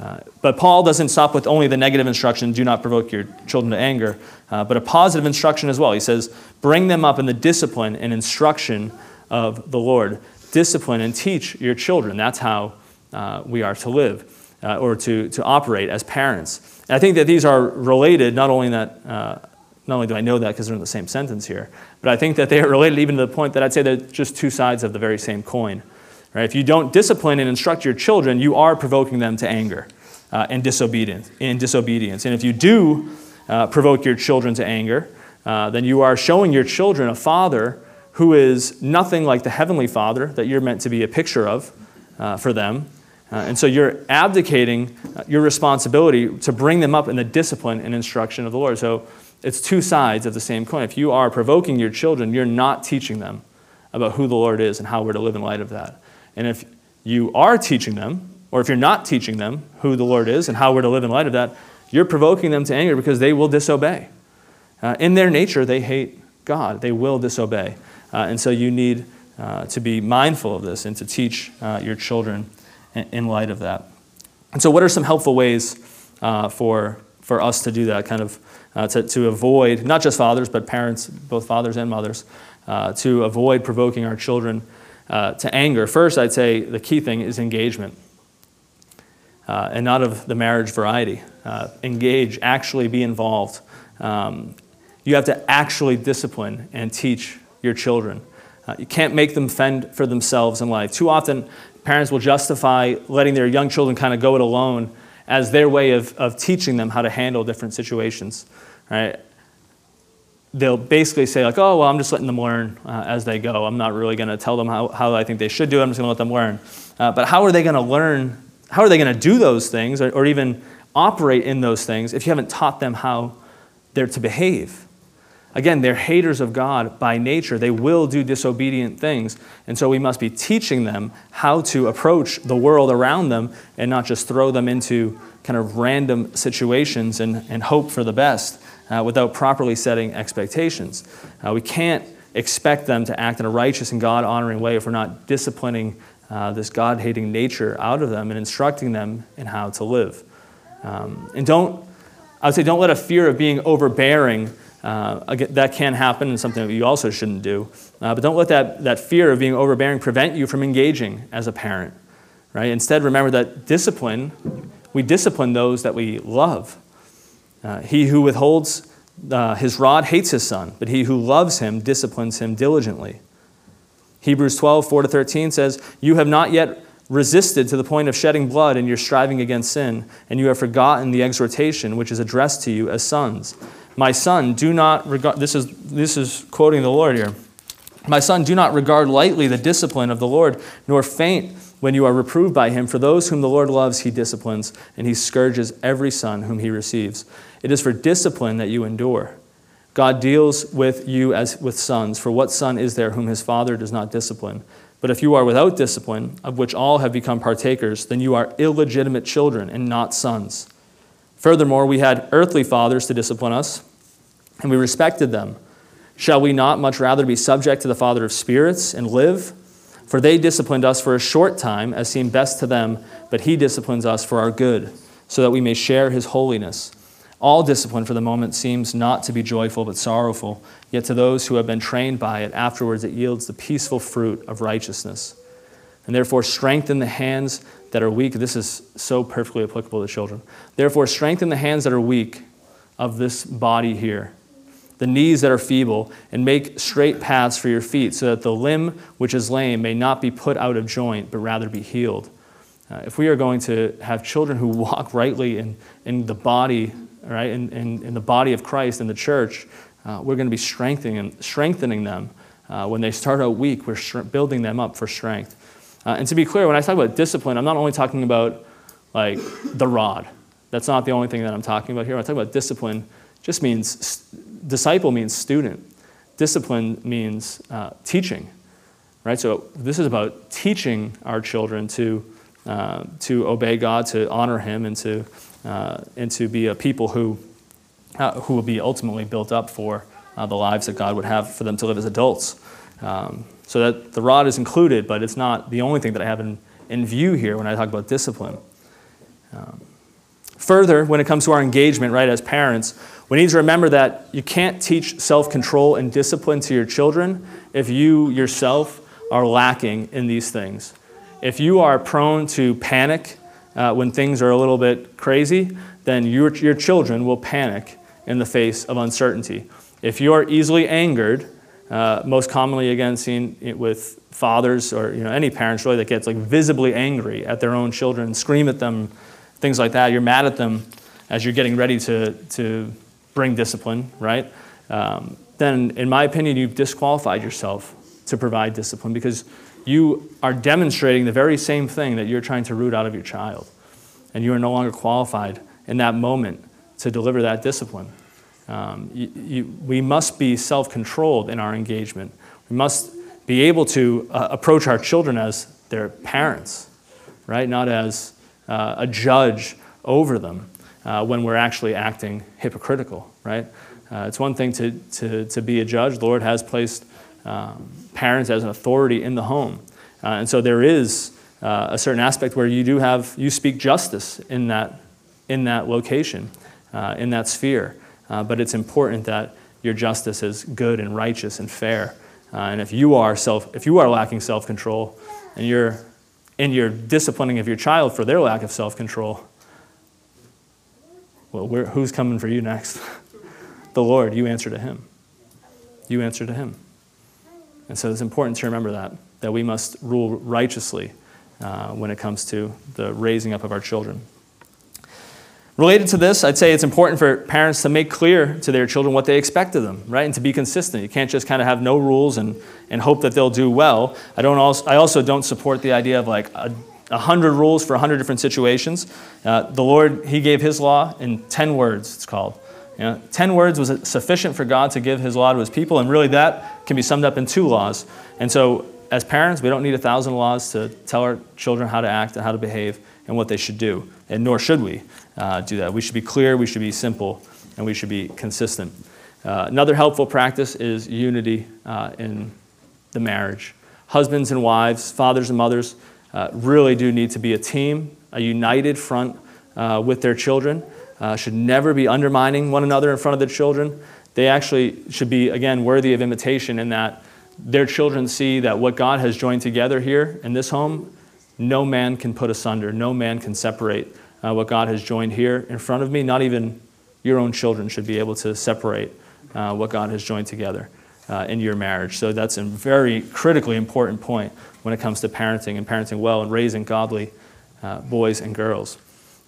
Uh, but Paul doesn't stop with only the negative instruction, do not provoke your children to anger, uh, but a positive instruction as well. He says, bring them up in the discipline and instruction of the Lord. Discipline and teach your children. That's how uh, we are to live uh, or to, to operate as parents. And I think that these are related, not only that, uh, not only do I know that because they're in the same sentence here, but I think that they are related even to the point that I'd say they're just two sides of the very same coin. Right? If you don't discipline and instruct your children, you are provoking them to anger uh, and disobedience. And disobedience. And if you do uh, provoke your children to anger, uh, then you are showing your children a father who is nothing like the heavenly Father that you're meant to be a picture of uh, for them. Uh, and so you're abdicating uh, your responsibility to bring them up in the discipline and instruction of the Lord. So it's two sides of the same coin. If you are provoking your children, you're not teaching them about who the Lord is and how we're to live in light of that. And if you are teaching them, or if you're not teaching them who the Lord is and how we're to live in light of that, you're provoking them to anger because they will disobey. Uh, in their nature, they hate God, they will disobey. Uh, and so you need uh, to be mindful of this and to teach uh, your children in, in, light of that. And so, what are some helpful ways uh, for, for us to do that, kind of uh, to, to avoid, not just fathers, but parents, both fathers and mothers, to avoid provoking our children? Uh, to anger, first I'd say the key thing is engagement. Uh, and not of the marriage variety. Uh, engage, actually be involved. Um, you have to actually discipline and teach your children. Uh, you can't make them fend for themselves in life. Too often, parents will justify letting their young children kind of go it alone as their way of, of teaching them how to handle different situations. Right? They'll basically say like, oh, well, I'm just letting them learn uh, as they go. I'm not really going to tell them how, how I think they should do it. I'm just going to let them learn. Uh, but how are they going to learn? How are they going to do those things or, or, even operate in those things if you haven't taught them how they're to behave? Again, they're haters of God by nature. They will do disobedient things. And so we must be teaching them how to approach the world around them and not just throw them into kind of random situations and, and hope for the best uh, without properly setting expectations. Uh, we can't expect them to act in a righteous and God honoring way if we're not disciplining uh, this God hating nature out of them and instructing them in how to live. Um, and don't, I would say, don't let a fear of being overbearing. Uh, that can happen and something that you also shouldn't do. Uh, but don't let that, that fear of being overbearing prevent you from engaging as a parent. Right? Instead, remember that discipline, we discipline those that we love. Uh, he who withholds uh, his rod hates his son, but he who loves him disciplines him diligently. Hebrews 12, 4 to 13 says, You have not yet resisted to the point of shedding blood in your striving against sin, and you have forgotten the exhortation which is addressed to you as sons. My son, do not regard, this is, this is quoting the Lord here. My son, do not regard lightly the discipline of the Lord, nor faint when you are reproved by him. For those whom the Lord loves, he disciplines, and he scourges every son whom he receives. It is for discipline that you endure. God deals with you as with sons. For what son is there whom his father does not discipline? But if you are without discipline, of which all have become partakers, then you are illegitimate children and not sons. Furthermore, we had earthly fathers to discipline us, and we respected them. Shall we not much rather be subject to the Father of spirits and live? For they disciplined us for a short time, as seemed best to them, but he disciplines us for our good, so that we may share his holiness. All discipline for the moment seems not to be joyful, but sorrowful, yet to those who have been trained by it, afterwards it yields the peaceful fruit of righteousness. And therefore, strengthen the hands that are weak. This is so perfectly applicable to children. Therefore, strengthen the hands that are weak of this body here, the knees that are feeble, and make straight paths for your feet, so that the limb which is lame may not be put out of joint, but rather be healed. Uh, if we are going to have children who walk rightly in, in the body, right, in, in, in the body of Christ, in the church, uh, we're going to be strengthening, strengthening them. Uh, when they start out weak, we're building them up for strength. Uh, and to be clear, when I talk about discipline, I'm not only talking about like the rod. That's not the only thing that I'm talking about here. When I talk about discipline, just means disciple means student. Discipline means uh, teaching, right? So this is about teaching our children to uh, to obey God, to honor Him, and to and to be a people who uh, who will be ultimately built up for uh, the lives that God would have for them to live as adults. Um, so that the rod is included, but it's not the only thing that I have in, in view here when I talk about discipline. Um, further, when it comes to our engagement, right, as parents, we need to remember that you can't teach self control and discipline to your children if you yourself are lacking in these things. If you are prone to panic uh, when things are a little bit crazy, then your, your children will panic in the face of uncertainty. If you are easily angered, uh, most commonly, again, seen with fathers or you know, any parents really that gets like visibly angry at their own children, scream at them, things like that. You're mad at them as you're getting ready to, to bring discipline, right? Um, then, in my opinion, you've disqualified yourself to provide discipline because you are demonstrating the very same thing that you're trying to root out of your child. And you are no longer qualified in that moment to deliver that discipline. Um, you, you, we must be self controlled in our engagement. We must be able to uh, approach our children as their parents, right? Not as uh, a judge over them uh, when we're actually acting hypocritical, right? Uh, it's one thing to, to, to be a judge. The Lord has placed um, parents as an authority in the home. Uh, and so there is uh, a certain aspect where you do have, you speak justice in that, in that location, in that sphere. Uh, but it's important that your justice is good and righteous and fair. Uh, and if you are self, if you are lacking self-control, and you're in your disciplining of your child for their lack of self-control, well, who's coming for you next? the Lord. You answer to Him. You answer to Him. And so it's important to remember that that we must rule righteously uh, when it comes to the raising up of our children. Related to this, I'd say it's important for parents to make clear to their children what they expect of them, right? And to be consistent. You can't just kind of have no rules and, and hope that they'll do well. I, don't also, I also don't support the idea of like a, a hundred rules for a hundred different situations. Uh, the Lord, He gave His law in 10 words, it's called. You know, 10 words was sufficient for God to give His law to His people, and really that can be summed up in two laws. And so, as parents, we don't need a thousand laws to tell our children how to act and how to behave and what they should do, and nor should we uh, do that. We should be clear, we should be simple, and we should be consistent. Uh, another helpful practice is unity uh, in the marriage. Husbands and wives, fathers and mothers uh, really do need to be a team, a united front uh, with their children. Uh, should never be undermining one another in front of their children. They actually should be, again, worthy of imitation in that their children see that what God has joined together here in this home no man can put asunder, no man can separate uh, what God has joined here in front of me. Not even your own children should be able to separate uh, what God has joined together uh, in your marriage. So that's a very critically important point when it comes to parenting and parenting well and raising godly uh, boys and girls.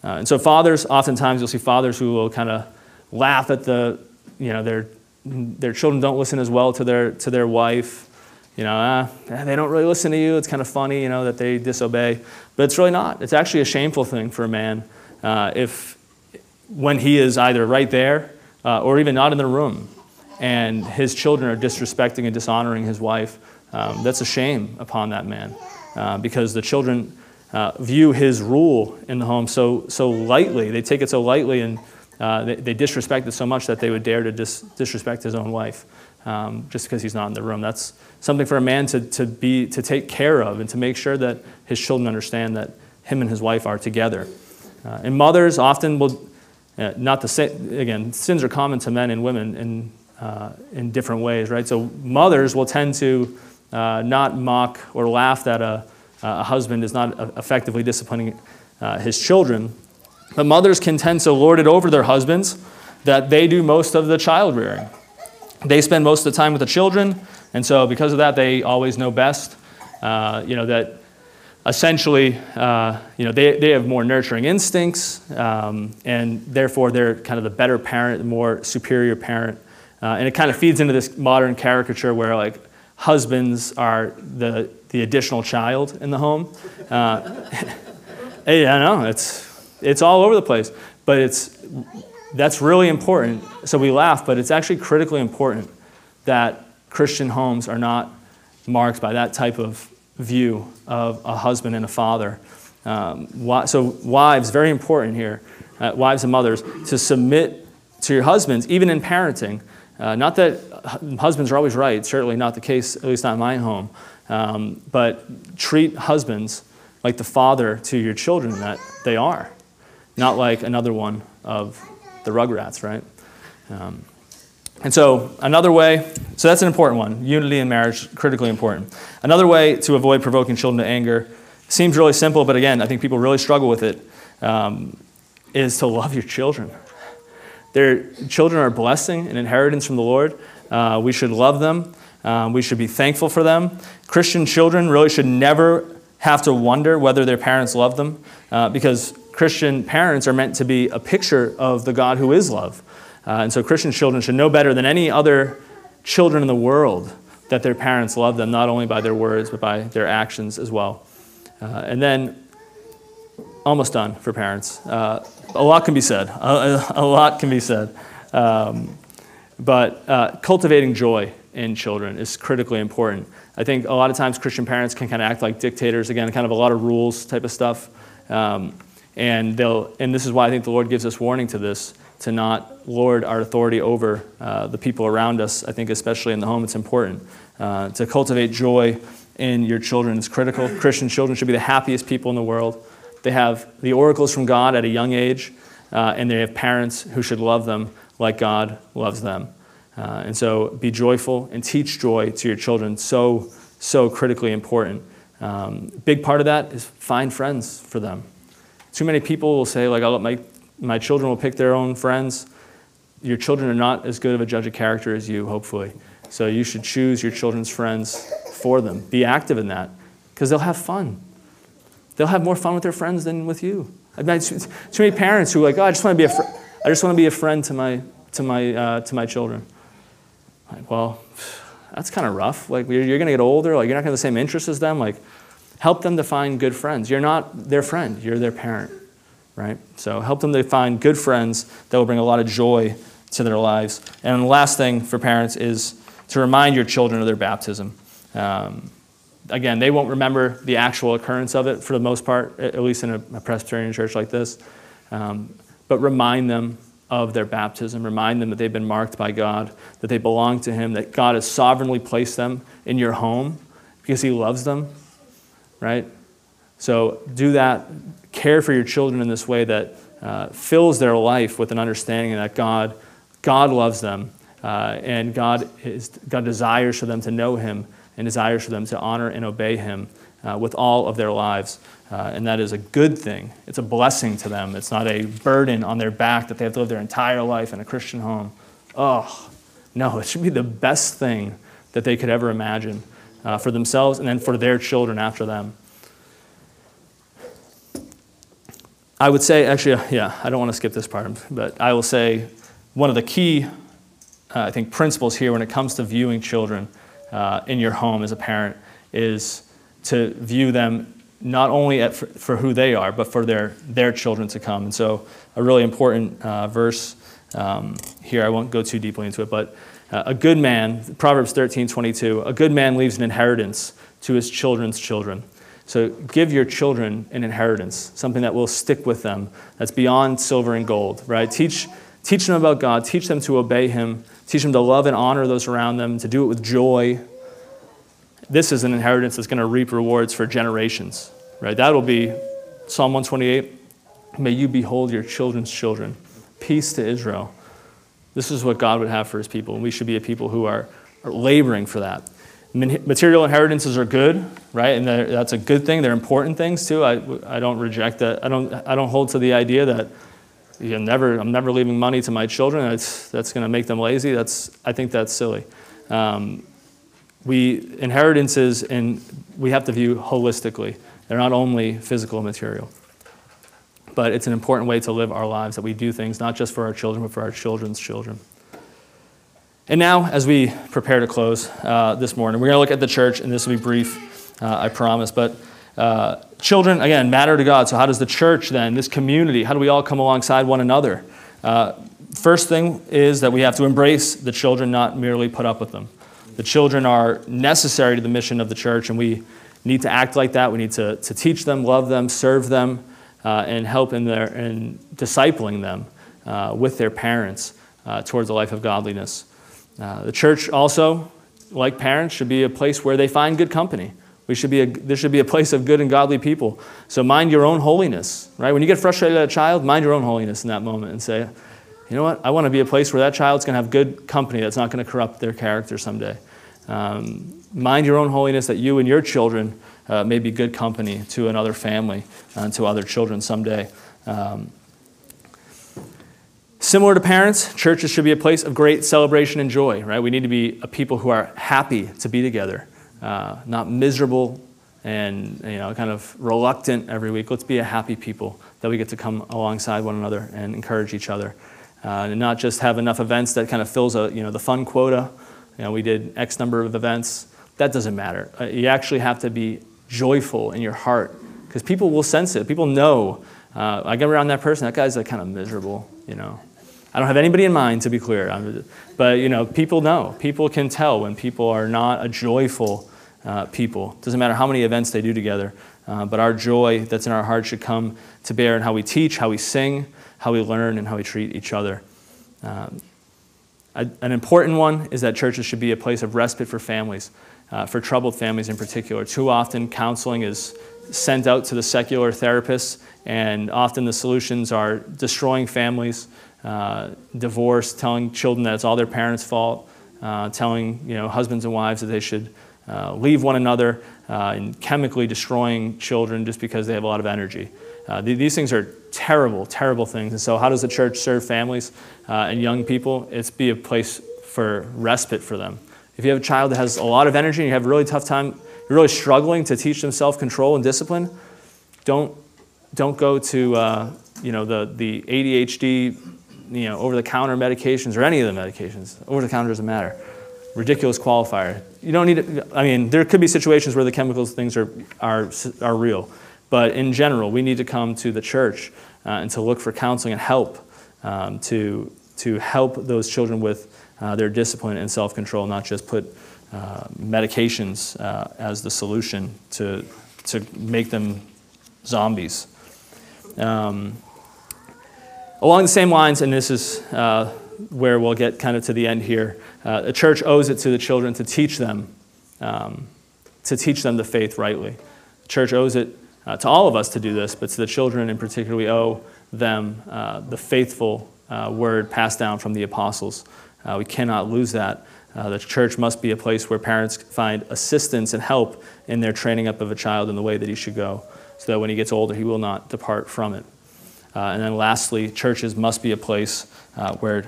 Uh, and so, fathers, oftentimes you'll see fathers who will kind of laugh at the you know, their, their children don't listen as well to their, to their wife. You know, ah, they don't really listen to you. It's kind of funny, you know, that they disobey. But it's really not. It's actually a shameful thing for a man uh, if, when he is either right there uh, or even not in the room, and his children are disrespecting and dishonoring his wife, um, that's a shame upon that man uh, because the children uh, view his rule in the home so, so lightly. They take it so lightly and uh, they, they, disrespect it so much that they would dare to dis- disrespect his own wife um, just because he's not in the room. That's something for a man to, to, be, to take care of and to make sure that his children understand that him and his wife are together. Uh, and mothers often will, uh, not the same, again, sins are common to men and women in, uh, in different ways, right? So mothers will tend to uh, not mock or laugh that a, a husband is not effectively disciplining uh, his children but mothers can tend to lord it over their husbands that they do most of the child rearing. They spend most of the time with the children, and so because of that, they always know best. Uh, you know, that essentially, uh, you know, they, they have more nurturing instincts, um, and therefore they're kind of the better parent, the more superior parent. Uh, and it kind of feeds into this modern caricature where, like, husbands are the, the additional child in the home. Uh, hey, I know, it's it's all over the place. But it's, that's really important. So we laugh, but it's actually critically important that Christian homes are not marked by that type of view of a husband and a father. Um, so, wives, very important here, uh, wives and mothers, to submit to your husbands, even in parenting. Uh, not that husbands are always right, certainly not the case, at least not in my home, um, but treat husbands like the father to your children that they are not like another one of the Rugrats, right? Um, and so, another way, so that's an important one. Unity in marriage, critically important. Another way to avoid provoking children to anger seems really simple, but again, I think people really struggle with it. Um, is to love your children. Their children are a blessing, an inheritance from the Lord. Uh, we should love them. Um, we should be thankful for them. Christian children really should never have to wonder whether their parents love them uh, because Christian parents are meant to be a picture of the God who is love. Uh, and so Christian children should know better than any other children in the world that their parents love them, not only by their words, but by their actions as well. Uh, and then, almost done for parents. Uh, a lot can be said. A, a lot can be said. Um, but uh, cultivating joy in children is critically important. I think a lot of times Christian parents can kind of act like dictators, again, kind of a lot of rules type of stuff. Um, and, they'll, and this is why I think the Lord gives us warning to this to not lord our authority over uh, the people around us. I think, especially in the home, it's important. Uh, to cultivate joy in your children is critical. Christian children should be the happiest people in the world. They have the oracles from God at a young age, uh, and they have parents who should love them like God loves them. Uh, and so be joyful and teach joy to your children. So, so critically important. Um, big part of that is find friends for them. Too many people will say, like, I'll let my, my children will pick their own friends. Your children are not as good of a judge of character as you, hopefully. So you should choose your children's friends for them. Be active in that because they'll have fun. They'll have more fun with their friends than with you. I've met too many parents who are like, oh, I just want to be a, fr- I just want to be a friend to my, to my, uh, to my children. Like, well, that's kind of rough. Like, you're, you're going to get older. Like, you're not going to have the same interests as them. Like, help them to find good friends. You're not their friend, you're their parent, right? So help them to find good friends that will bring a lot of joy to their lives. And the last thing for parents is to remind your children of their baptism. Um, again, they won't remember the actual occurrence of it for the most part, at least in a, a Presbyterian church like this. Um, but remind them of their baptism. Remind them that they've been marked by God, that they belong to Him, that God has sovereignly placed them in your home because He loves them right? So do that. Care for your children in this way that uh, fills their life with an understanding that God, God loves them, uh, and God, is, God desires for them to know Him and desires for them to honor and obey Him uh, with all of their lives. Uh, and that is a good thing. It's a blessing to them. It's not a burden on their back that they have to live their entire life in a Christian home. Oh, no, it should be the best thing that they could ever imagine uh, for themselves and then for their children after them. I would say, actually, yeah, I don't want to skip this part, but I will say one of the key uh, I think, principles here when it comes to viewing children uh, in your home as a parent is to view them not only at, for, for, who they are, but for their, their children to come. And so, a really important uh, verse um, here, I won't go too deeply into it, but uh, a good man, Proverbs 13 22, a good man leaves an inheritance to his children's children. So give your children an inheritance, something that will stick with them, that's beyond silver and gold, right? Teach, teach them about God, teach them to obey Him, teach them to love and honor those around them, to do it with joy. This is an inheritance that's going to reap rewards for generations, right? That'll be Psalm 128. May you behold your children's children. Peace to Israel. This is what God would have for his people, and we should be a people who are, are laboring for that. Material inheritances are good, right? And that's a good thing. They're important things too. I, I don't reject that. I don't, I don't hold to the idea that you never, I'm never leaving money to my children. That's, that's going to make them lazy. That's, I think that's silly. Um, we, inheritances, and we have to view holistically. They're not only physical and material. But it's an important way to live our lives that we do things not just for our children, but for our children's children. And now, as we prepare to close uh, this morning, we're going to look at the church, and this will be brief, uh, I promise. But uh, children, again, matter to God. So, how does the church then, this community, how do we all come alongside one another? Uh, first thing is that we have to embrace the children, not merely put up with them. The children are necessary to the mission of the church, and we need to act like that. We need to, to teach them, love them, serve them, uh, and help in, their, in discipling them uh, with their parents towards a life of godliness. Uh, the church also, like parents, should be a place where they find good company. We should be a, there should be a place of good and godly people. So mind your own holiness, right? When you get frustrated at a child, mind your own holiness in that moment and say, you know what? I want to be a place where that child's going to have good company that's not going to corrupt their character someday. Um, mind your own holiness that you and your children uh, may be good company to another family and to other children someday. Um, Similar to parents, churches should be a place of great celebration and joy, right? We need to be a people who are happy to be together, uh, not miserable and you know, kind of reluctant every week. Let's be a happy people that we get to come alongside one another and encourage each other. Uh, and not just have enough events that kind of fills a, you know, the fun quota. You know, we did X number of events. That doesn't matter. Uh, you actually have to be joyful in your heart because people will sense it. People know. Uh, I get around that person, that guy's like kind of miserable, you know. I don't have anybody in mind, to be clear. but, you know, people know. People can tell when people are not a joyful uh, people. Doesn't matter how many events they do together. Uh, but our joy that's in our heart should come to bear in how we teach, how we sing, how we learn, and how we treat each other. Um, a, an important one is that churches should be a place of respite for families, uh, for troubled families in particular. Too often, counseling is sent out to the secular therapists, and often the solutions are destroying families, uh, divorce, telling children that it's all their parents' fault, uh, telling you know, husbands and wives that they should uh, leave one another, uh, and chemically destroying children just because they have a lot of energy. Uh, th- these things are terrible, terrible things. And so, how does the church serve families and young people? It's be a place for respite for them. If you have a child that has a lot of energy and you have a really tough time, you're really struggling to teach them self control and discipline, don't, don't go to uh, you know, the, the ADHD you know, over the counter medications or any of the medications. Over the counter doesn't matter. Ridiculous qualifier. You don't need to, I mean, there could be situations where the chemicals things are, are, are real. But in general, we need to come to the church uh, and to look for counseling and help um, to, to help those children with uh, their discipline and self control, not just put uh, medications uh, as the solution to, to make them zombies. Um, Along the same lines, and this is uh, where we'll get kind of to the end here, uh, the church owes it to the children to teach them, um, to teach them the faith rightly. The church owes it uh, to all of us to do this, but to the children in particular, we owe them uh, the faithful uh, word passed down from the apostles. Uh, we cannot lose that. the church must be a place where parents find assistance and help in their training up of a child in the way that he should go, so that when he gets older, he will not depart from it. Uh, and then lastly, churches must be a place uh, where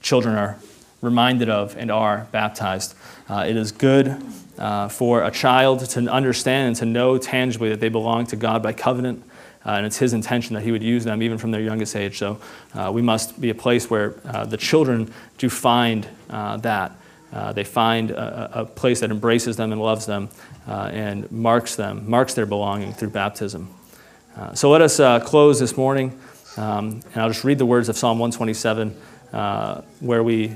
children are reminded of and are baptized. Uh, it is good uh, for a child to understand and to know tangibly that they belong to God by covenant, Uh, and it's His intention that He would use them even from their youngest age. So uh, we must be a place where uh, the children do find uh, that. Uh, they find a, a, place that embraces them and loves them and marks them, marks their belonging through baptism. so let us close this morning, um, and I'll just read the words of Psalm 127, where we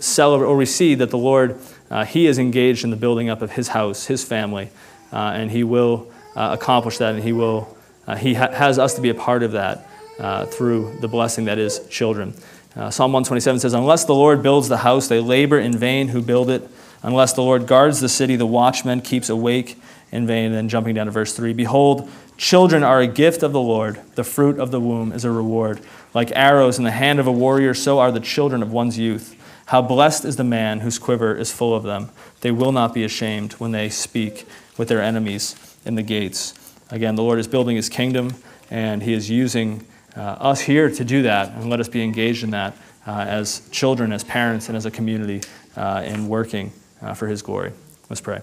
celebrate or we see that the Lord, He is engaged in the building up of His house, His family, and He will accomplish that, and He will uh, he ha- has us to be a part of that uh, through the blessing that is children. Uh, Psalm 127 says, Unless the Lord builds the house, they labor in vain who build it. Unless the Lord guards the city, the watchman keeps awake in vain. And then jumping down to verse 3 Behold, children are a gift of the Lord, the fruit of the womb is a reward. Like arrows in the hand of a warrior, so are the children of one's youth. How blessed is the man whose quiver is full of them. They will not be ashamed when they speak with their enemies in the gates. Again, the Lord is building his kingdom, and he is using uh, us here to do that, and let us be engaged in that uh, as children, as parents, and as a community uh, in working uh, for his glory. Let's pray.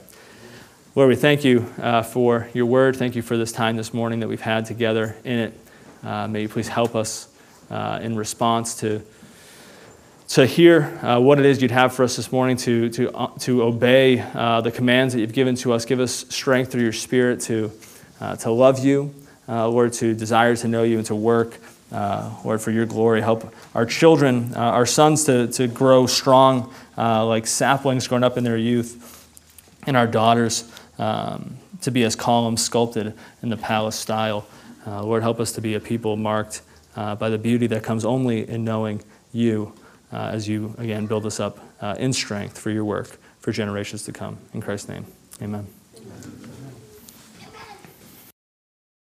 Lord, we thank you uh, for your word. Thank you for this time this morning that we've had together in it. Uh, may you please help us in response to to hear uh, what it is you'd have for us this morning, to, to, uh, to obey uh, the commands that you've given to us. Give us strength through your Spirit to uh, to love you, uh, Lord, to desire to know you and to work, uh, Lord, for your glory. Help our children, our sons, to, to grow strong like saplings growing up in their youth, and our daughters um, to be as columns sculpted in the palace style. Lord, help us to be a people marked by the beauty that comes only in knowing you Uh, as you, again, build us up uh, in strength for your work for generations to come. In Christ's name, amen. amen.